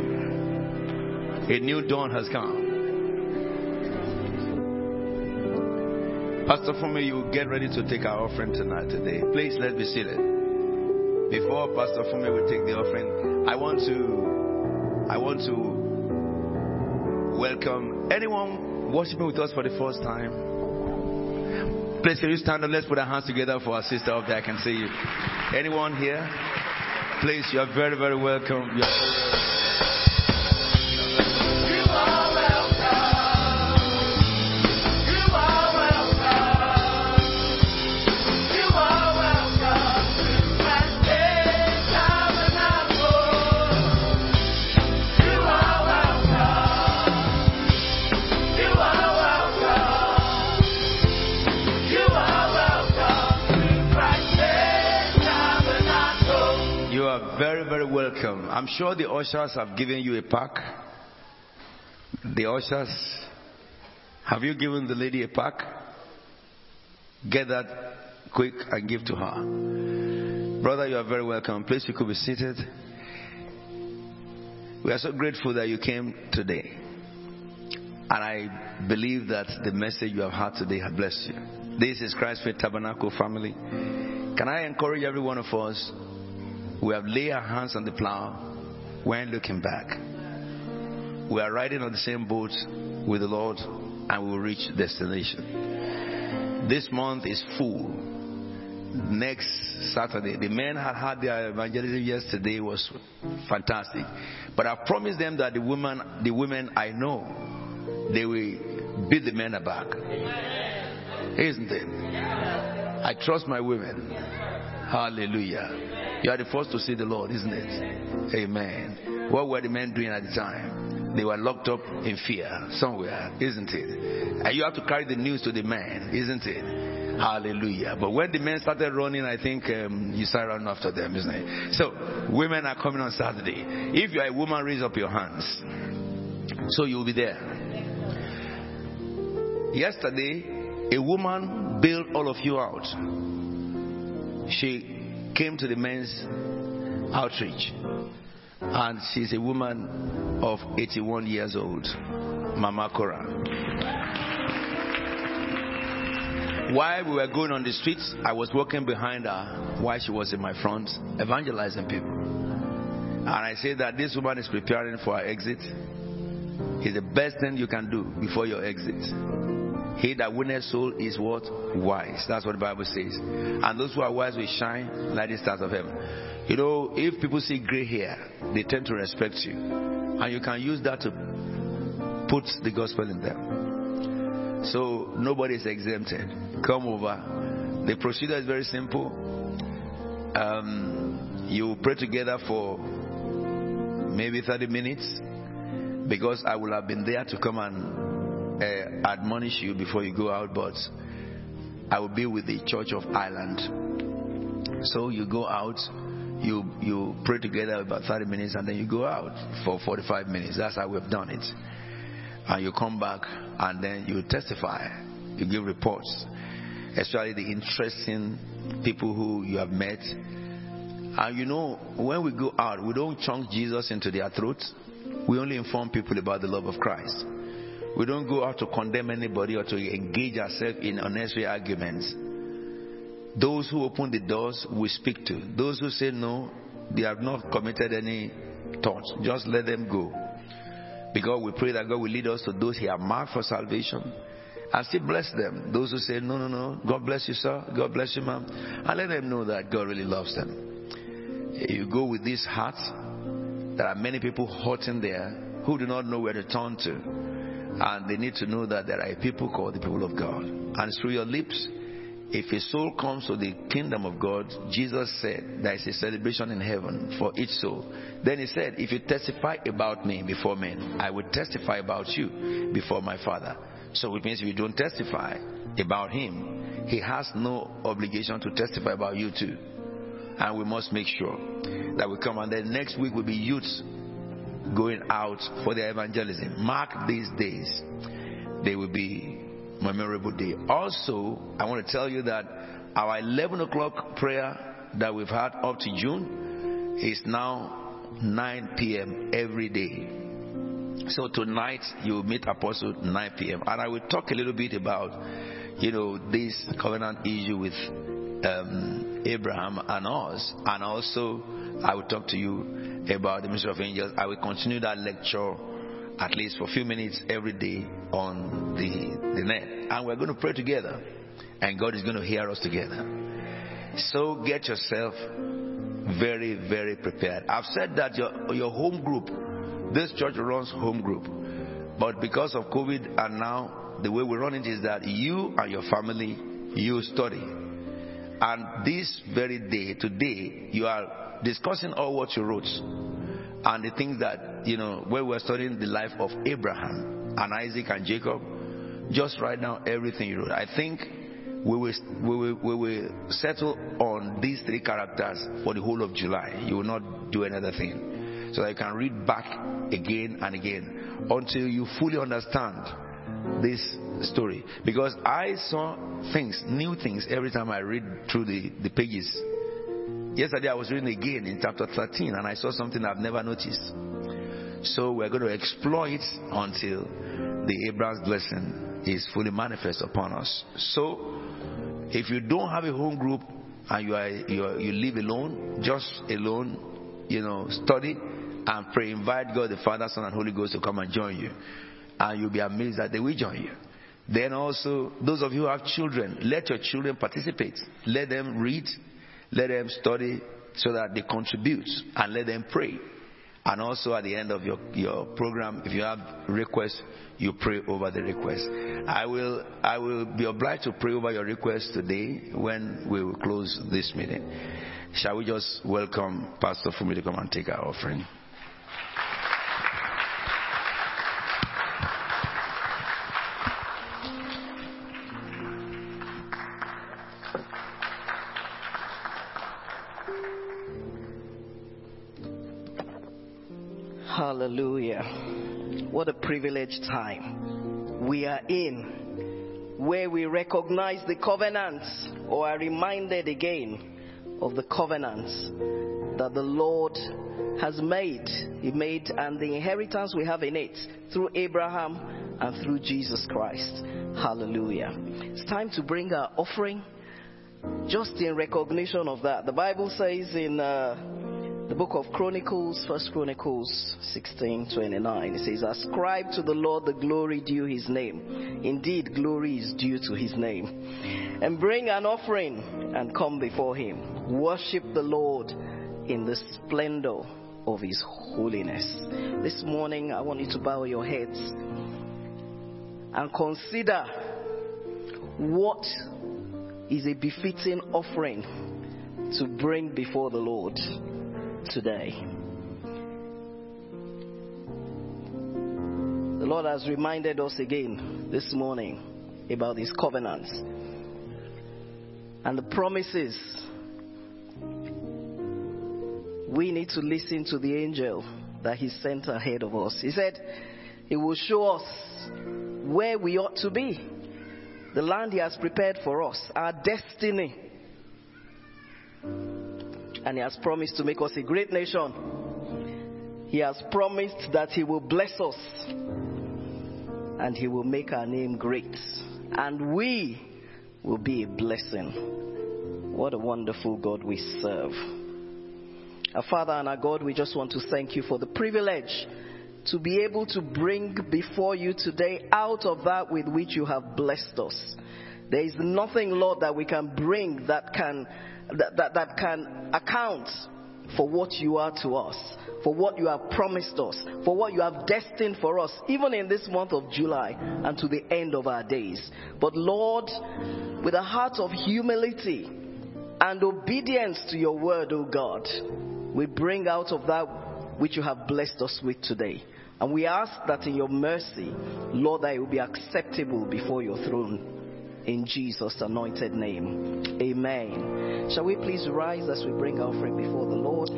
A new dawn has come. Pastor Fumi, you get ready to take our offering tonight today. Please let me be it. Before Pastor Fumi will take the offering, I want to I want to welcome anyone worshiping with us for the first time. Please can you stand up? Let's put our hands together for our sister up there. I can see you. Anyone here? Please, you are very, very welcome. I'm sure the ushers have given you a pack. The ushers, have you given the lady a pack? Get that quick and give to her. Brother, you are very welcome. Please, you could be seated. We are so grateful that you came today. And I believe that the message you have had today has blessed you. This is Christ Faith Tabernacle family. Can I encourage every one of us we have laid our hands on the plow. Ain't looking back. We are riding on the same boat with the Lord and we will reach destination. This month is full. Next Saturday, the men had had their evangelism yesterday was fantastic. But I promised them that the women, the women I know, they will beat the men aback. Isn't it? I trust my women. Hallelujah. You are the first to see the Lord, isn't it? Amen. What were the men doing at the time? They were locked up in fear somewhere, isn't it? And you have to carry the news to the men, isn't it? Hallelujah. But when the men started running, I think um, you started running after them, isn't it? So, women are coming on Saturday. If you are a woman, raise up your hands. So you'll be there. Yesterday, a woman bailed all of you out. She came to the men's outreach. And she's a woman of 81 years old, Mama Cora. While we were going on the streets, I was walking behind her while she was in my front, evangelizing people. And I said that this woman is preparing for her exit. It's the best thing you can do before your exit. He that winneth soul is what? Wise. That's what the Bible says. And those who are wise will shine like the stars of heaven. You know, if people see gray hair, they tend to respect you. And you can use that to put the gospel in them. So nobody is exempted. Come over. The procedure is very simple. Um, you pray together for maybe 30 minutes because I will have been there to come and uh, admonish you before you go out, but I will be with the Church of Ireland. So you go out, you you pray together about 30 minutes, and then you go out for 45 minutes. That's how we've done it. And you come back, and then you testify, you give reports, especially the interesting people who you have met. And you know, when we go out, we don't chunk Jesus into their throats. We only inform people about the love of Christ. We don't go out to condemn anybody or to engage ourselves in unnecessary arguments. Those who open the doors, we speak to. Those who say no, they have not committed any thoughts. Just let them go. Because we pray that God will lead us to those He has marked for salvation. And still bless them. Those who say, no, no, no, God bless you, sir. God bless you, ma'am. And let them know that God really loves them. You go with this heart. There are many people hurting there who do not know where to turn to. And they need to know that there are people called the people of God. And through your lips, if a soul comes to the kingdom of God, Jesus said there is a celebration in heaven for each soul. Then he said, If you testify about me before men, I will testify about you before my Father. So it means if you don't testify about him, he has no obligation to testify about you too. And we must make sure that we come. And then next week will be youth going out for their evangelism. Mark these days. They will be memorable day. Also, I want to tell you that our 11 o'clock prayer that we've had up to June is now 9 p.m. every day. So tonight you will meet Apostle 9 p.m. and I will talk a little bit about, you know, this covenant issue with um, Abraham and us, and also I will talk to you about the ministry of angels. I will continue that lecture at least for a few minutes every day on the, the net, and we're going to pray together, and God is going to hear us together. So get yourself very, very prepared. I've said that your your home group, this church runs home group, but because of COVID and now the way we run it is that you and your family you study, and this very day today you are discussing all what you wrote and the things that you know when we're studying the life of Abraham and Isaac and Jacob. Just write down everything you wrote. I think we will, we will, we will settle on these three characters for the whole of July. You will not do another thing. So that you can read back again and again until you fully understand this story. Because I saw things, new things, every time I read through the, the pages. Yesterday I was reading again in chapter 13 and I saw something I've never noticed. So we're going to explore it until the Abraham's blessing is fully manifest upon us. So if you don't have a home group and you are, you, are, you live alone, just alone, you know, study and pray. Invite God the Father, Son, and Holy Ghost to come and join you, and you'll be amazed that they will join you. Then also, those of you who have children, let your children participate. Let them read, let them study, so that they contribute, and let them pray. And also at the end of your, your program, if you have requests, you pray over the request. I will, I will be obliged to pray over your request today when we will close this meeting. Shall we just welcome Pastor Fumi to come and take our offering? Hallelujah. What a privileged time we are in where we recognize the covenants or are reminded again of the covenants that the Lord has made. He made and the inheritance we have in it through Abraham and through Jesus Christ. Hallelujah. It's time to bring our offering just in recognition of that. The Bible says in uh, the book of Chronicles, First Chronicles 16 29. It says, Ascribe to the Lord the glory due his name. Indeed, glory is due to his name. And bring an offering and come before him. Worship the Lord in the splendor of his holiness. This morning, I want you to bow your heads and consider what is a befitting offering to bring before the Lord today. The Lord has reminded us again this morning about His covenants and the promises. We need to listen to the angel that He sent ahead of us. He said, He will show us where we ought to be, the land He has prepared for us, our destiny and He has promised to make us a great nation. He has promised that He will bless us and He will make our name great, and we will be a blessing. What a wonderful God we serve. Our Father and our God, we just want to thank you for the privilege to be able to bring before you today out of that with which you have blessed us. There is nothing, Lord, that we can bring that can that, that, that can account for what you are to us, for what you have promised us, for what you have destined for us, even in this month of July and to the end of our days. But Lord, with a heart of humility and obedience to your word, O God, we bring out of that which you have blessed us with today. And we ask that in your mercy, Lord, that it will be acceptable before your throne in Jesus' anointed name. Amen. Shall we please rise as we bring our offering before the Lord?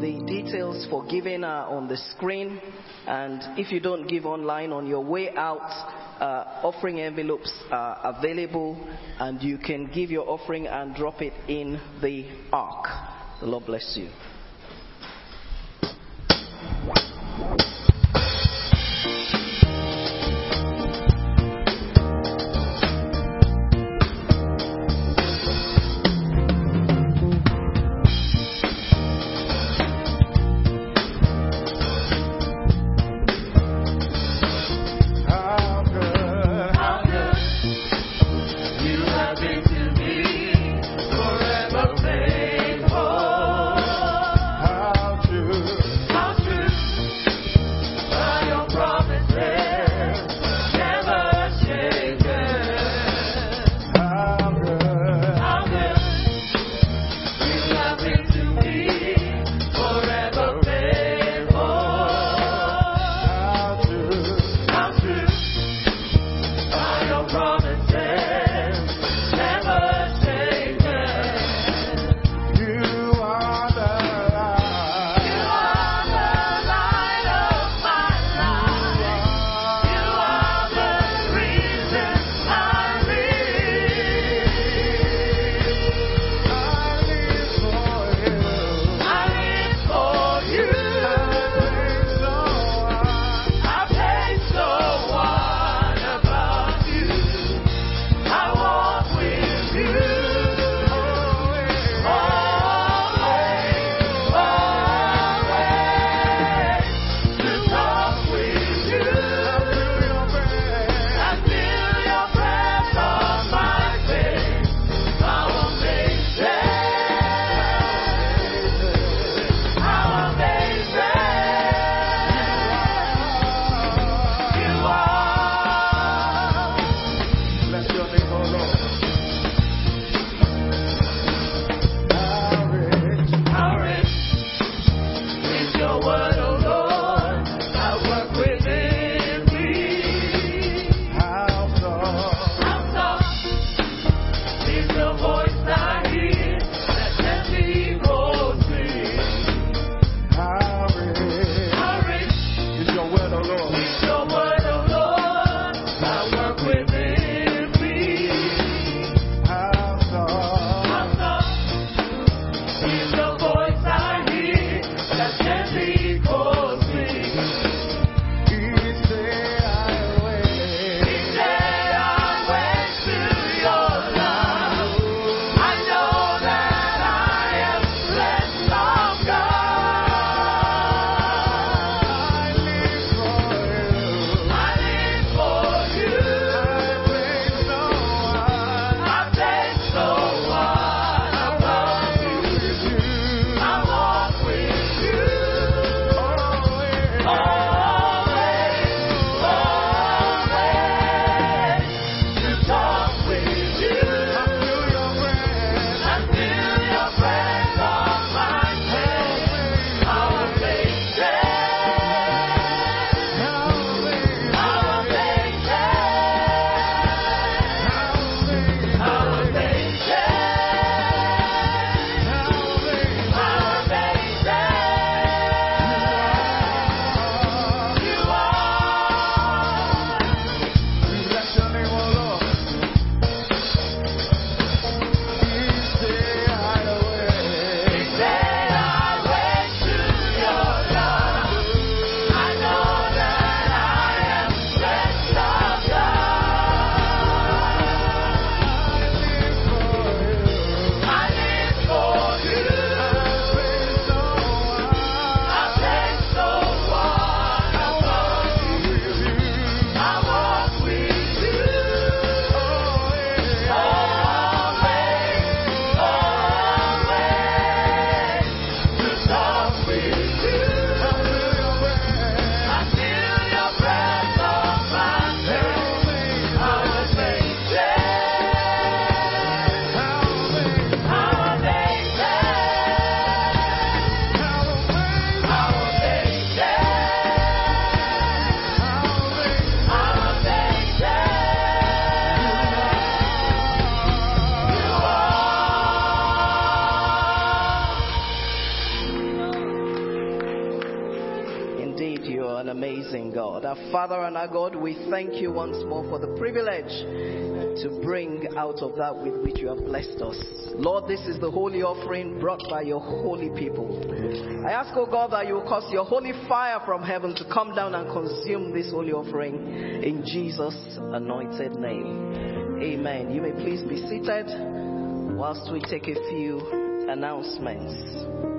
The details for giving are on the screen, and if you don't give online on your way out, uh, offering envelopes are available, and you can give your offering and drop it in the ark. The Lord bless you. Father God, we thank you once more for the privilege to bring out of that with which you have blessed us. Lord, this is the holy offering brought by your holy people. I ask, O God, that you will cause your holy fire from heaven to come down and consume this holy offering in Jesus' anointed name. Amen. You may please be seated whilst we take a few announcements.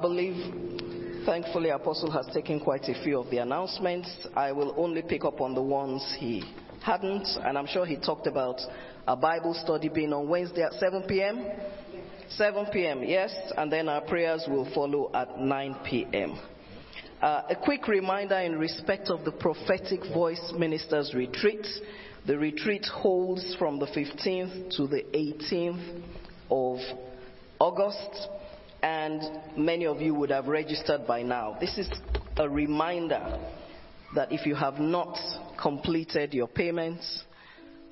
I believe, thankfully, Apostle has taken quite a few of the announcements. I will only pick up on the ones he hadn't, and I'm sure he talked about a Bible study being on Wednesday at 7 p.m. 7 p.m., yes, and then our prayers will follow at 9 p.m. Uh, a quick reminder in respect of the Prophetic Voice Ministers Retreat. The retreat holds from the 15th to the 18th of August, and many of you would have registered by now. This is a reminder that if you have not completed your payments,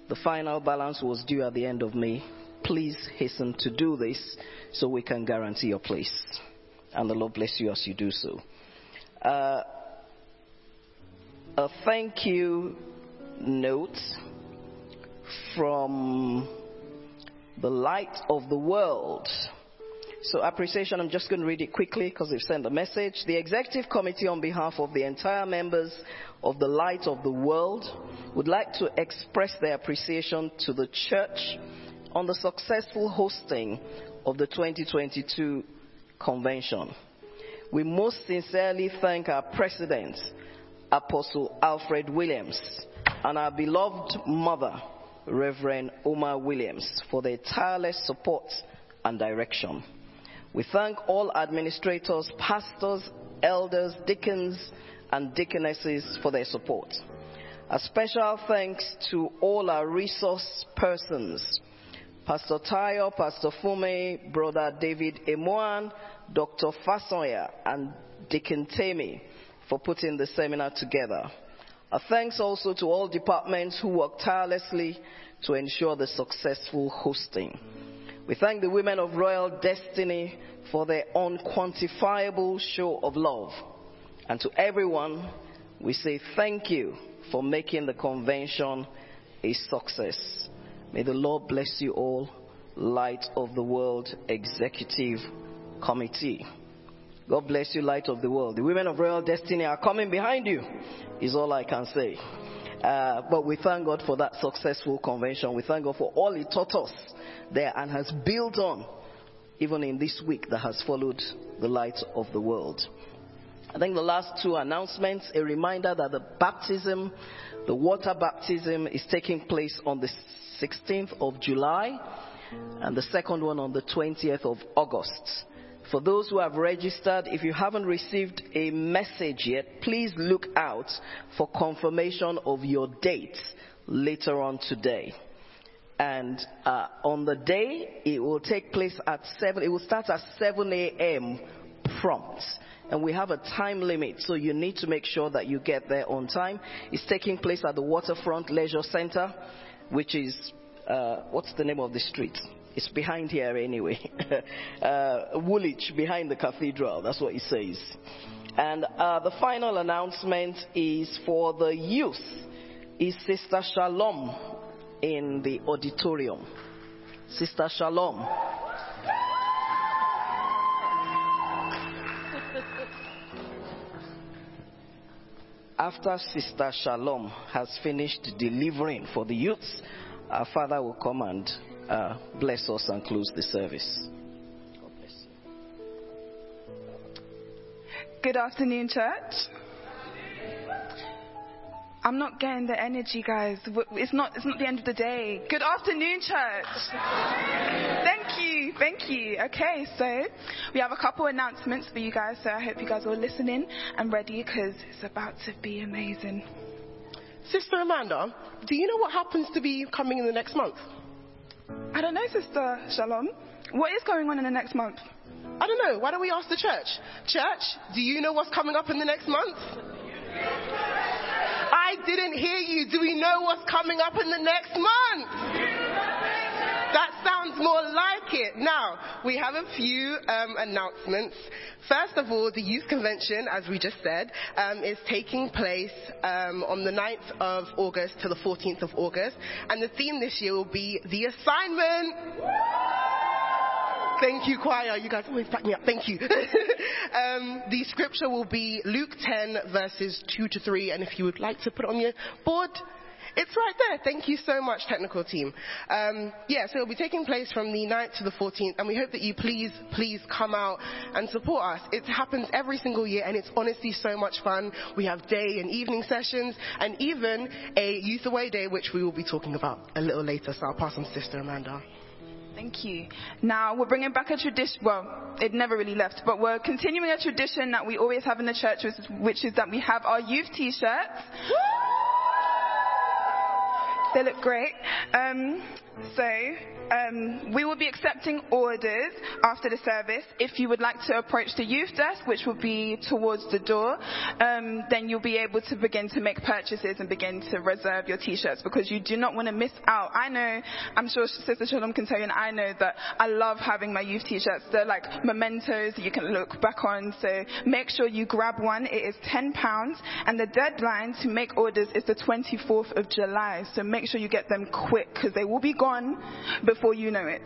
the final balance was due at the end of May. Please hasten to do this so we can guarantee your place. And the Lord bless you as you do so. Uh, a thank you note from the light of the world. So, appreciation, I'm just going to read it quickly because they've sent a message. The executive committee, on behalf of the entire members of the Light of the World, would like to express their appreciation to the church on the successful hosting of the 2022 convention. We most sincerely thank our president, Apostle Alfred Williams, and our beloved mother, Reverend Omar Williams, for their tireless support and direction. We thank all administrators, pastors, elders, deacons, and deaconesses for their support. A special thanks to all our resource persons Pastor Tayo, Pastor Fumi, Brother David Emoan, Dr. Fasoya, and Deacon Temi for putting the seminar together. A thanks also to all departments who worked tirelessly to ensure the successful hosting. We thank the women of Royal Destiny for their unquantifiable show of love. And to everyone, we say thank you for making the convention a success. May the Lord bless you all, Light of the World Executive Committee. God bless you, Light of the World. The women of Royal Destiny are coming behind you, is all I can say. Uh, but we thank God for that successful convention. We thank God for all He taught us there and has built on, even in this week that has followed the light of the world. I think the last two announcements, a reminder that the baptism, the water baptism, is taking place on the 16th of July and the second one on the 20th of August. For those who have registered, if you haven't received a message yet, please look out for confirmation of your date later on today. And uh, on the day, it will take place at 7, it will start at 7 a.m. prompt. And we have a time limit, so you need to make sure that you get there on time. It's taking place at the Waterfront Leisure Center, which is, uh, what's the name of the street? It's behind here anyway. uh, Woolwich, behind the cathedral. That's what it says. And uh, the final announcement is for the youth. Is Sister Shalom in the auditorium? Sister Shalom. After Sister Shalom has finished delivering for the youths, our Father will come and uh, bless us and close the service. Good afternoon, church. I'm not getting the energy, guys. It's not, it's not the end of the day. Good afternoon, church. Thank you, thank you. Okay, so we have a couple announcements for you guys, so I hope you guys are listening and ready because it's about to be amazing. Sister Amanda, do you know what happens to be coming in the next month? I don't know, Sister Shalom. What is going on in the next month? I don't know. Why don't we ask the church? Church, do you know what's coming up in the next month? Didn't hear you. Do we know what's coming up in the next month? That sounds more like it. Now, we have a few um, announcements. First of all, the youth convention, as we just said, um, is taking place um, on the 9th of August to the 14th of August. And the theme this year will be the assignment. Thank you, choir. You guys always back me up. Thank you. um, the scripture will be Luke 10, verses 2 to 3. And if you would like to put it on your board, it's right there. Thank you so much, technical team. Um, yeah, so it'll be taking place from the 9th to the 14th, and we hope that you please, please come out and support us. It happens every single year, and it's honestly so much fun. We have day and evening sessions, and even a youth away day, which we will be talking about a little later. So I'll pass on to Sister Amanda. Thank you. Now we're bringing back a tradition. Well, it never really left, but we're continuing a tradition that we always have in the church, which is, which is that we have our youth T-shirts. They look great. Um, so um, we will be accepting orders after the service. If you would like to approach the youth desk, which will be towards the door, um, then you'll be able to begin to make purchases and begin to reserve your t-shirts because you do not want to miss out. I know, I'm sure Sister Shalom can tell you, and I know that I love having my youth t-shirts. They're like mementos you can look back on. So make sure you grab one. It is £10 and the deadline to make orders is the 24th of July. So make sure you get them quick because they will be gone before you know it.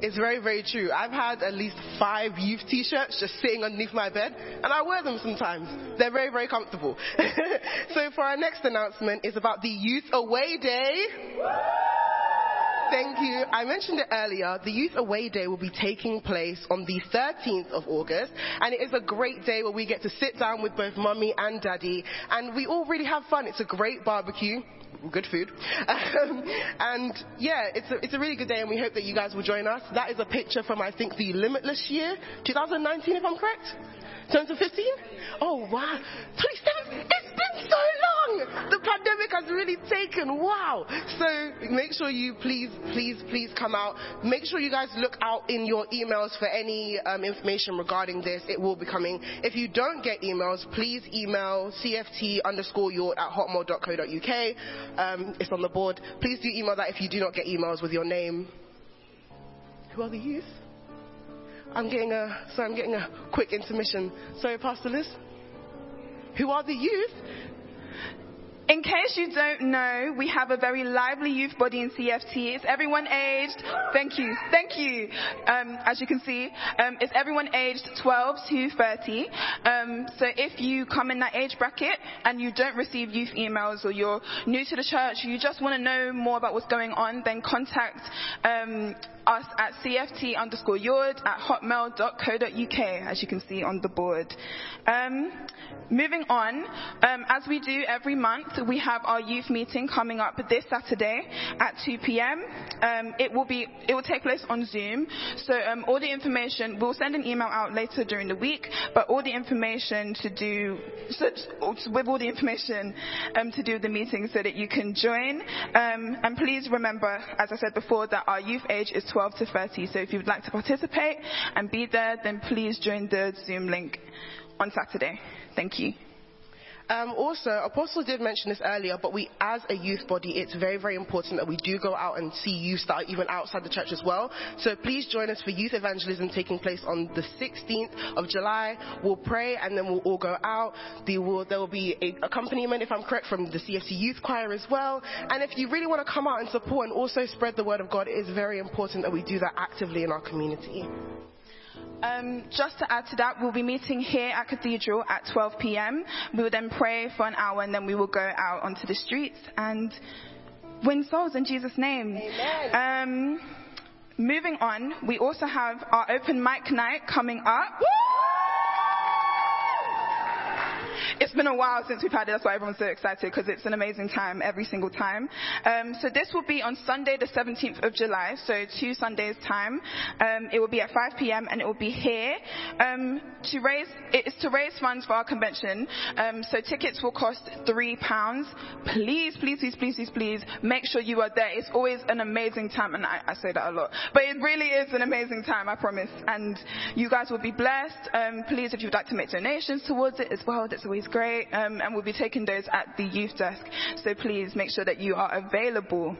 It's very, very true. I've had at least five youth t-shirts just sitting underneath my bed, and I wear them sometimes. They're very, very comfortable. so for our next announcement is about the Youth Away Day. Thank you. I mentioned it earlier. The Youth Away Day will be taking place on the 13th of August, and it is a great day where we get to sit down with both mummy and daddy, and we all really have fun. It's a great barbecue good food. Um, and yeah, it's a, it's a really good day, and we hope that you guys will join us. That is a picture from, I think, the Limitless year, 2019, if I'm correct? 2015? Oh, wow. 27? It's been so long! The pandemic has really taken, wow. So make sure you please, please, please come out. Make sure you guys look out in your emails for any um, information regarding this. It will be coming. If you don't get emails, please email cft underscore at hotmail.co.uk. Um, it's on the board. Please do email that if you do not get emails with your name. Who are the youth? I'm getting a, so I'm getting a quick intermission. Sorry, Pastor Liz. Who are the youth? In case you don't know, we have a very lively youth body in CFT. It's everyone aged, thank you, thank you. Um, as you can see, um, it's everyone aged 12 to 30. Um, so if you come in that age bracket and you don't receive youth emails or you're new to the church, you just want to know more about what's going on, then contact um, us at cft underscore yord at hotmail.co.uk, as you can see on the board. Um, moving on, um, as we do every month, we have our youth meeting coming up this Saturday at 2 p.m. Um, it will be, it will take place on Zoom. So um, all the information, we'll send an email out later during the week, but all the information to do, with all the information um, to do the meeting so that you can join. Um, and please remember, as I said before, that our youth age is 12 to 30. So if you would like to participate and be there, then please join the Zoom link on Saturday. Thank you. Um, also, Apostle did mention this earlier, but we, as a youth body, it's very, very important that we do go out and see youth that are even outside the church as well. So please join us for youth evangelism taking place on the 16th of July. We'll pray and then we'll all go out. There will, there will be accompaniment, if I'm correct, from the CFT Youth Choir as well. And if you really want to come out and support and also spread the word of God, it is very important that we do that actively in our community. Um, just to add to that, we'll be meeting here at Cathedral at 12 p.m. We will then pray for an hour and then we will go out onto the streets and win souls in Jesus' name. Um, moving on, we also have our open mic night coming up. It's been a while since we've had it. That's why everyone's so excited because it's an amazing time every single time. Um, so this will be on Sunday, the 17th of July. So two Sundays time. Um, it will be at 5 p.m. and it will be here um, to raise. It is to raise funds for our convention. Um, so tickets will cost three pounds. Please, please, please, please, please, please make sure you are there. It's always an amazing time, and I, I say that a lot, but it really is an amazing time. I promise. And you guys will be blessed. Um, please, if you'd like to make donations towards it as well, that's always great. um, and we'll be taking those at the youth desk. So please make sure that you are available.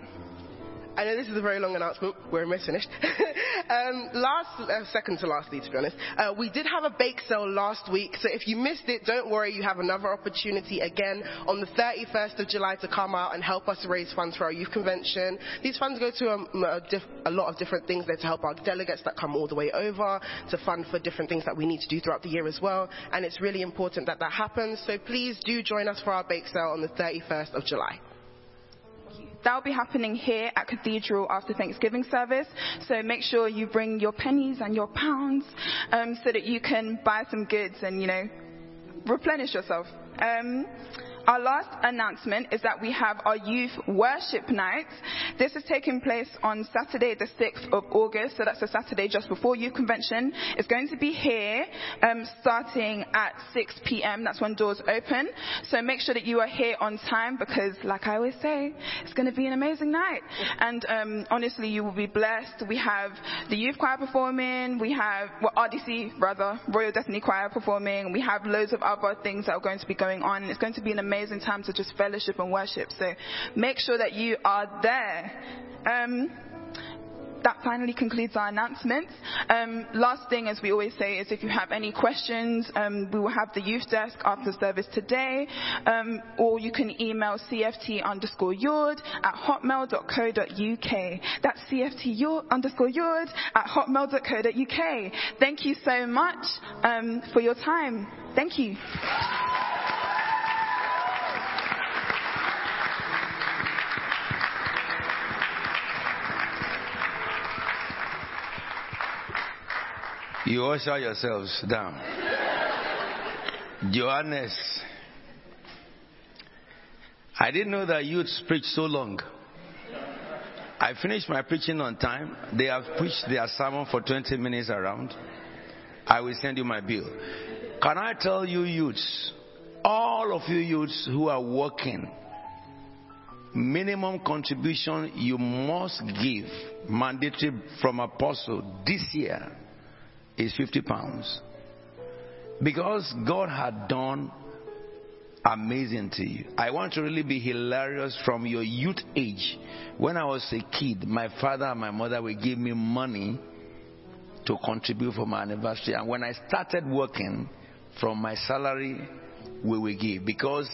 I know this is a very long announcement. We're almost finished. um, last, uh, second to lastly, to be honest, uh, we did have a bake sale last week. So if you missed it, don't worry. You have another opportunity again on the 31st of July to come out and help us raise funds for our youth convention. These funds go to um, a, diff- a lot of different things. They're to help our delegates that come all the way over, to fund for different things that we need to do throughout the year as well. And it's really important that that happens. So please do join us for our bake sale on the 31st of July. That will be happening here at Cathedral after Thanksgiving service. So make sure you bring your pennies and your pounds um, so that you can buy some goods and, you know, replenish yourself. Um, our last announcement is that we have our youth worship night. This is taking place on Saturday, the 6th of August, so that's the Saturday just before youth convention. It's going to be here, um, starting at 6 p.m. That's when doors open. So make sure that you are here on time because, like I always say, it's going to be an amazing night. And um, honestly, you will be blessed. We have the youth choir performing. We have well, RDC rather, Royal Destiny Choir performing. We have loads of other things that are going to be going on. It's going to be an amazing time to just fellowship and worship. So make sure that you are there. Um, that finally concludes our announcements. Um, last thing, as we always say, is if you have any questions, um, we will have the youth desk after service today, um, or you can email cft underscore yord at hotmail.co.uk. That's cft underscore yord at hotmail.co.uk. Thank you so much um, for your time. Thank you. You usher yourselves down. Johannes. I didn't know that you'd preach so long. I finished my preaching on time. They have preached their sermon for 20 minutes around. I will send you my bill. Can I tell you, youths, all of you youths who are working, minimum contribution you must give, mandatory from apostle this year is 50 pounds. Because God had done amazing to you. I want to really be hilarious from your youth age. When I was a kid, my father and my mother would give me money to contribute for my anniversary. And when I started working, from my salary, we will give. Because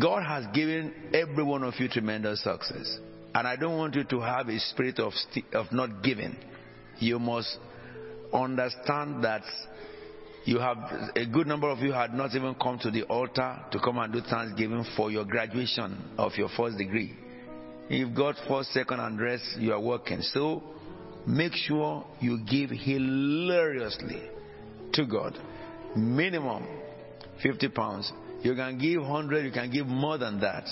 God has given every one of you tremendous success. And I don't want you to have a spirit of, st- of not giving. You must understand that you have a good number of you had not even come to the altar to come and do thanksgiving for your graduation of your first degree. You've got first, second, and rest, you are working. So make sure you give hilariously to God. Minimum 50 pounds. You can give 100, you can give more than that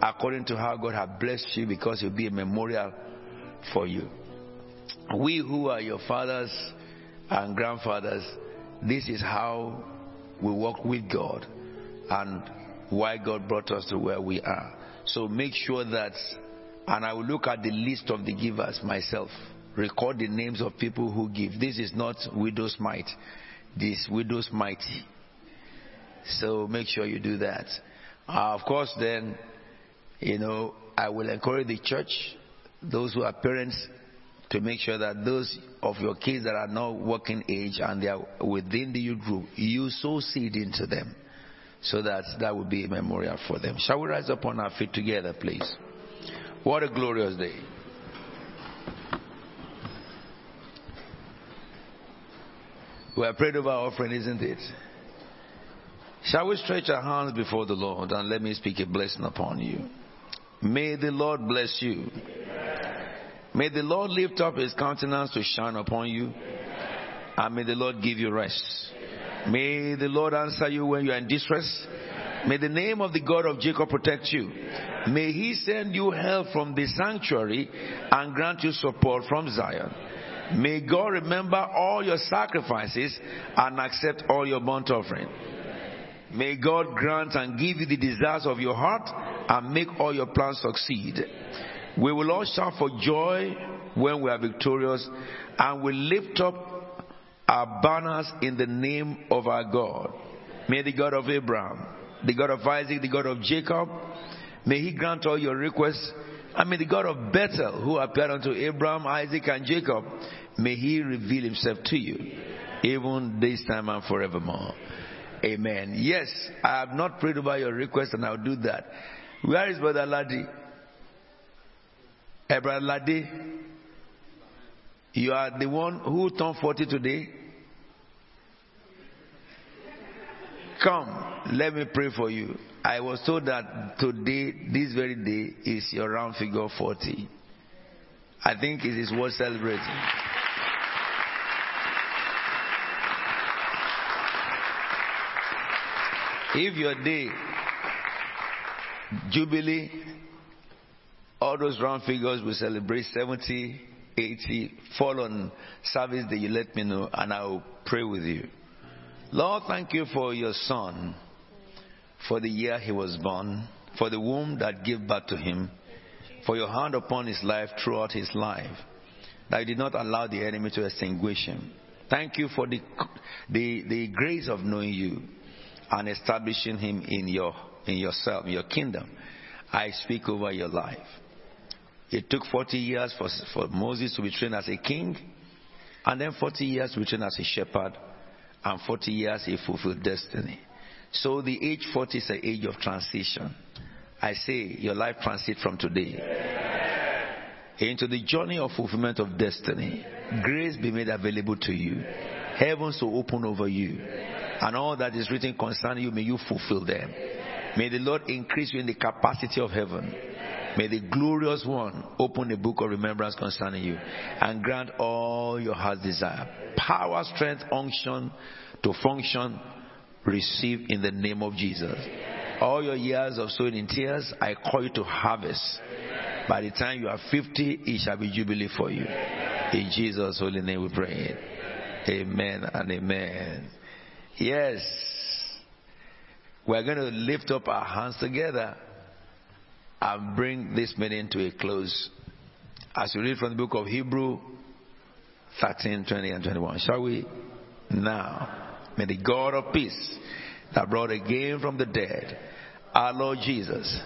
according to how God has blessed you because it will be a memorial for you. We who are your fathers and grandfathers, this is how we walk with God and why God brought us to where we are. So make sure that, and I will look at the list of the givers myself, record the names of people who give. This is not widow's mite, this widow's mighty. So make sure you do that. Uh, of course, then, you know, I will encourage the church, those who are parents, to make sure that those of your kids that are not working age and they are within the youth group, you sow seed into them so that that will be a memorial for them. Shall we rise up on our feet together, please? What a glorious day. We have prayed over our offering, isn't it? Shall we stretch our hands before the Lord and let me speak a blessing upon you? May the Lord bless you. May the Lord lift up his countenance to shine upon you. And may the Lord give you rest. May the Lord answer you when you are in distress. May the name of the God of Jacob protect you. May he send you help from the sanctuary and grant you support from Zion. May God remember all your sacrifices and accept all your burnt offering. May God grant and give you the desires of your heart and make all your plans succeed. We will all shout for joy when we are victorious and we lift up our banners in the name of our God. May the God of Abraham, the God of Isaac, the God of Jacob, may he grant all your requests. And may the God of Bethel, who appeared unto Abraham, Isaac, and Jacob, may he reveal himself to you, even this time and forevermore. Amen. Yes, I have not prayed over your request, and I'll do that. Where is Brother Ladi? Ladi, you are the one who turned 40 today. Come, let me pray for you. I was told that today, this very day, is your round figure 40. I think it is worth celebrating. If your day, Jubilee, all those round figures will celebrate 70, 80, fall on service day, you let me know and I will pray with you. Lord, thank you for your son, for the year he was born, for the womb that gave birth to him, for your hand upon his life throughout his life, that you did not allow the enemy to extinguish him. Thank you for the, the, the grace of knowing you and establishing him in your in yourself, in your kingdom. I speak over your life. It took 40 years for, for Moses to be trained as a king, and then 40 years to be trained as a shepherd, and 40 years he fulfilled destiny. So the age 40 is an age of transition. I say your life transit from today into the journey of fulfillment of destiny. Grace be made available to you. Heavens will open over you. And all that is written concerning you, may you fulfill them. May the Lord increase you in the capacity of heaven. May the glorious one open the book of remembrance concerning you and grant all your heart's desire. Power, strength, unction to function, receive in the name of Jesus. All your years of sowing in tears, I call you to harvest. By the time you are 50, it shall be jubilee for you. In Jesus' holy name we pray. Amen and amen. Yes. We're going to lift up our hands together and bring this meeting to a close. As we read from the book of Hebrew 13, 20, and 21. Shall we? Now, may the God of peace that brought again from the dead our Lord Jesus,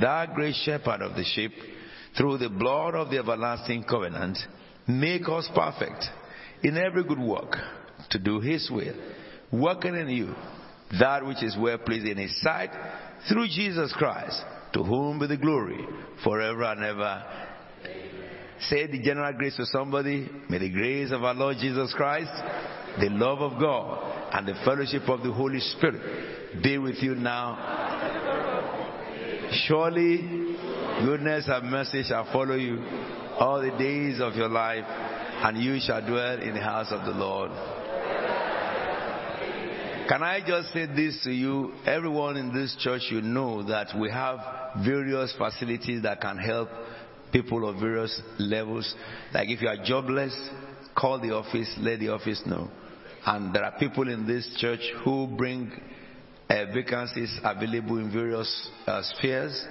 that great shepherd of the sheep, through the blood of the everlasting covenant, make us perfect in every good work to do his will, working in you that which is well pleasing in his sight through Jesus Christ, to whom be the glory forever and ever. Say the general grace to somebody. May the grace of our Lord Jesus Christ, the love of God, and the fellowship of the Holy Spirit be with you now. Surely goodness and mercy shall follow you all the days of your life, and you shall dwell in the house of the Lord. Can I just say this to you? Everyone in this church, you know that we have various facilities that can help people of various levels. Like if you are jobless, call the office, let the office know. And there are people in this church who bring uh, vacancies available in various uh, spheres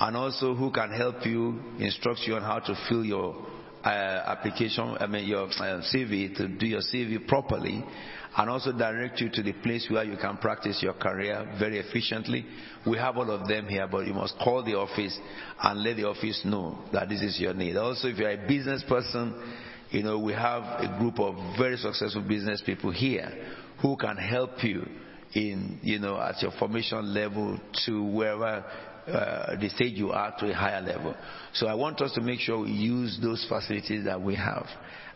and also who can help you, instruct you on how to fill your uh, application, I mean your uh, CV, to do your CV properly and also direct you to the place where you can practice your career very efficiently. We have all of them here, but you must call the office and let the office know that this is your need. Also, if you're a business person, you know, we have a group of very successful business people here who can help you in, you know, at your formation level to wherever uh, the stage you are to a higher level. So I want us to make sure we use those facilities that we have.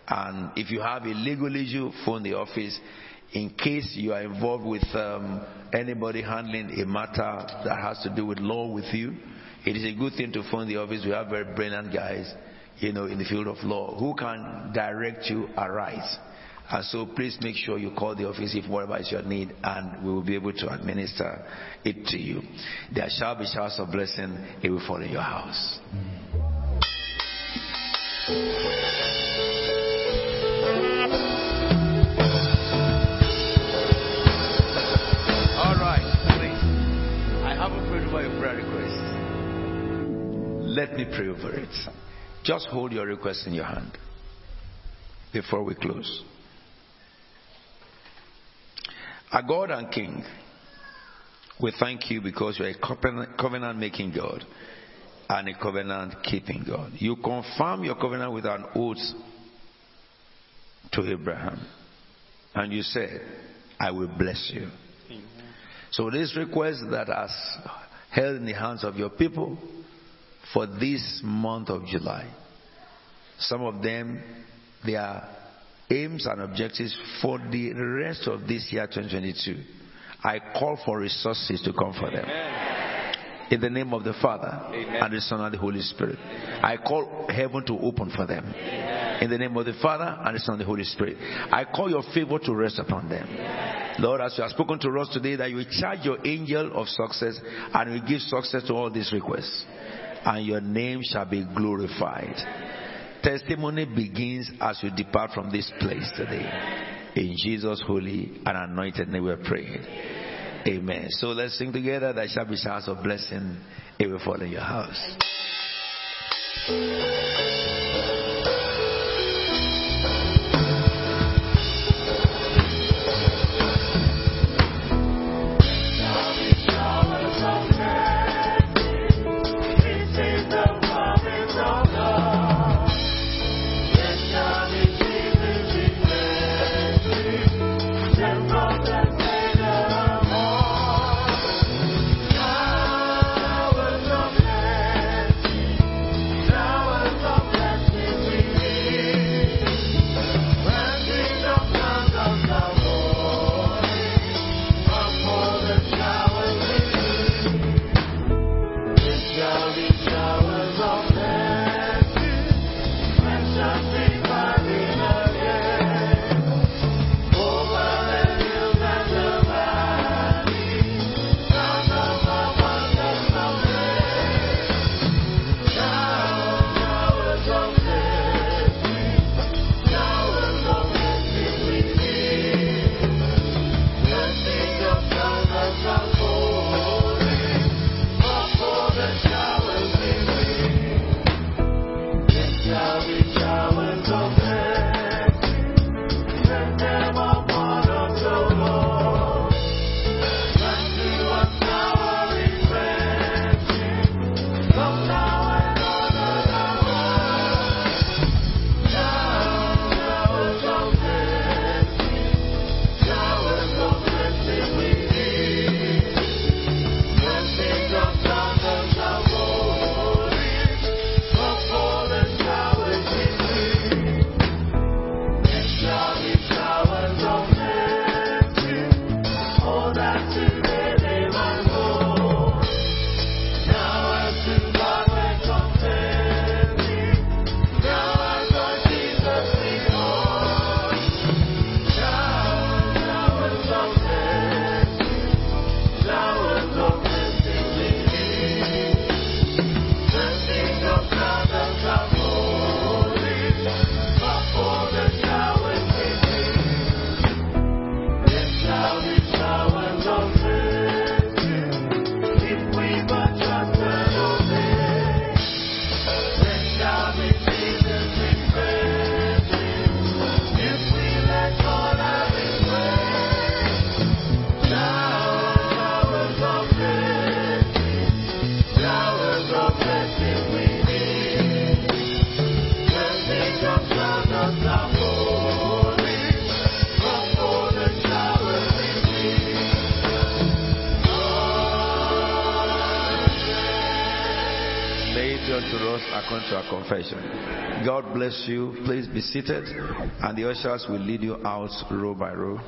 And if you have a legal issue, phone the office. In case you are involved with um, anybody handling a matter that has to do with law with you, it is a good thing to phone the office. We have very brilliant guys, you know, in the field of law who can direct you aright. And so please make sure you call the office if whatever is your need and we will be able to administer it to you. There shall be showers of blessing. It will fall in your house. Let me pray over it. Just hold your request in your hand before we close. Our God and King, We thank you because you're a covenant making God and a covenant keeping God. You confirm your covenant with an oath to Abraham. And you said, I will bless you. So this request that has held in the hands of your people for this month of July. Some of them, their aims and objectives for the rest of this year 2022. I call for resources to come for them. In the name of the Father and the Son and the Holy Spirit. I call heaven to open for them. In the name of the Father and the Son and the Holy Spirit. I call your favor to rest upon them. Lord, as you have spoken to us today, that you charge your angel of success and will give success to all these requests. And your name shall be glorified. Testimony begins as you depart from this place today. In Jesus' holy and anointed name we praying. Amen. So let's sing together. There shall be showers of blessing. It will fall in your house. Bless you. Please be seated, and the ushers will lead you out row by row.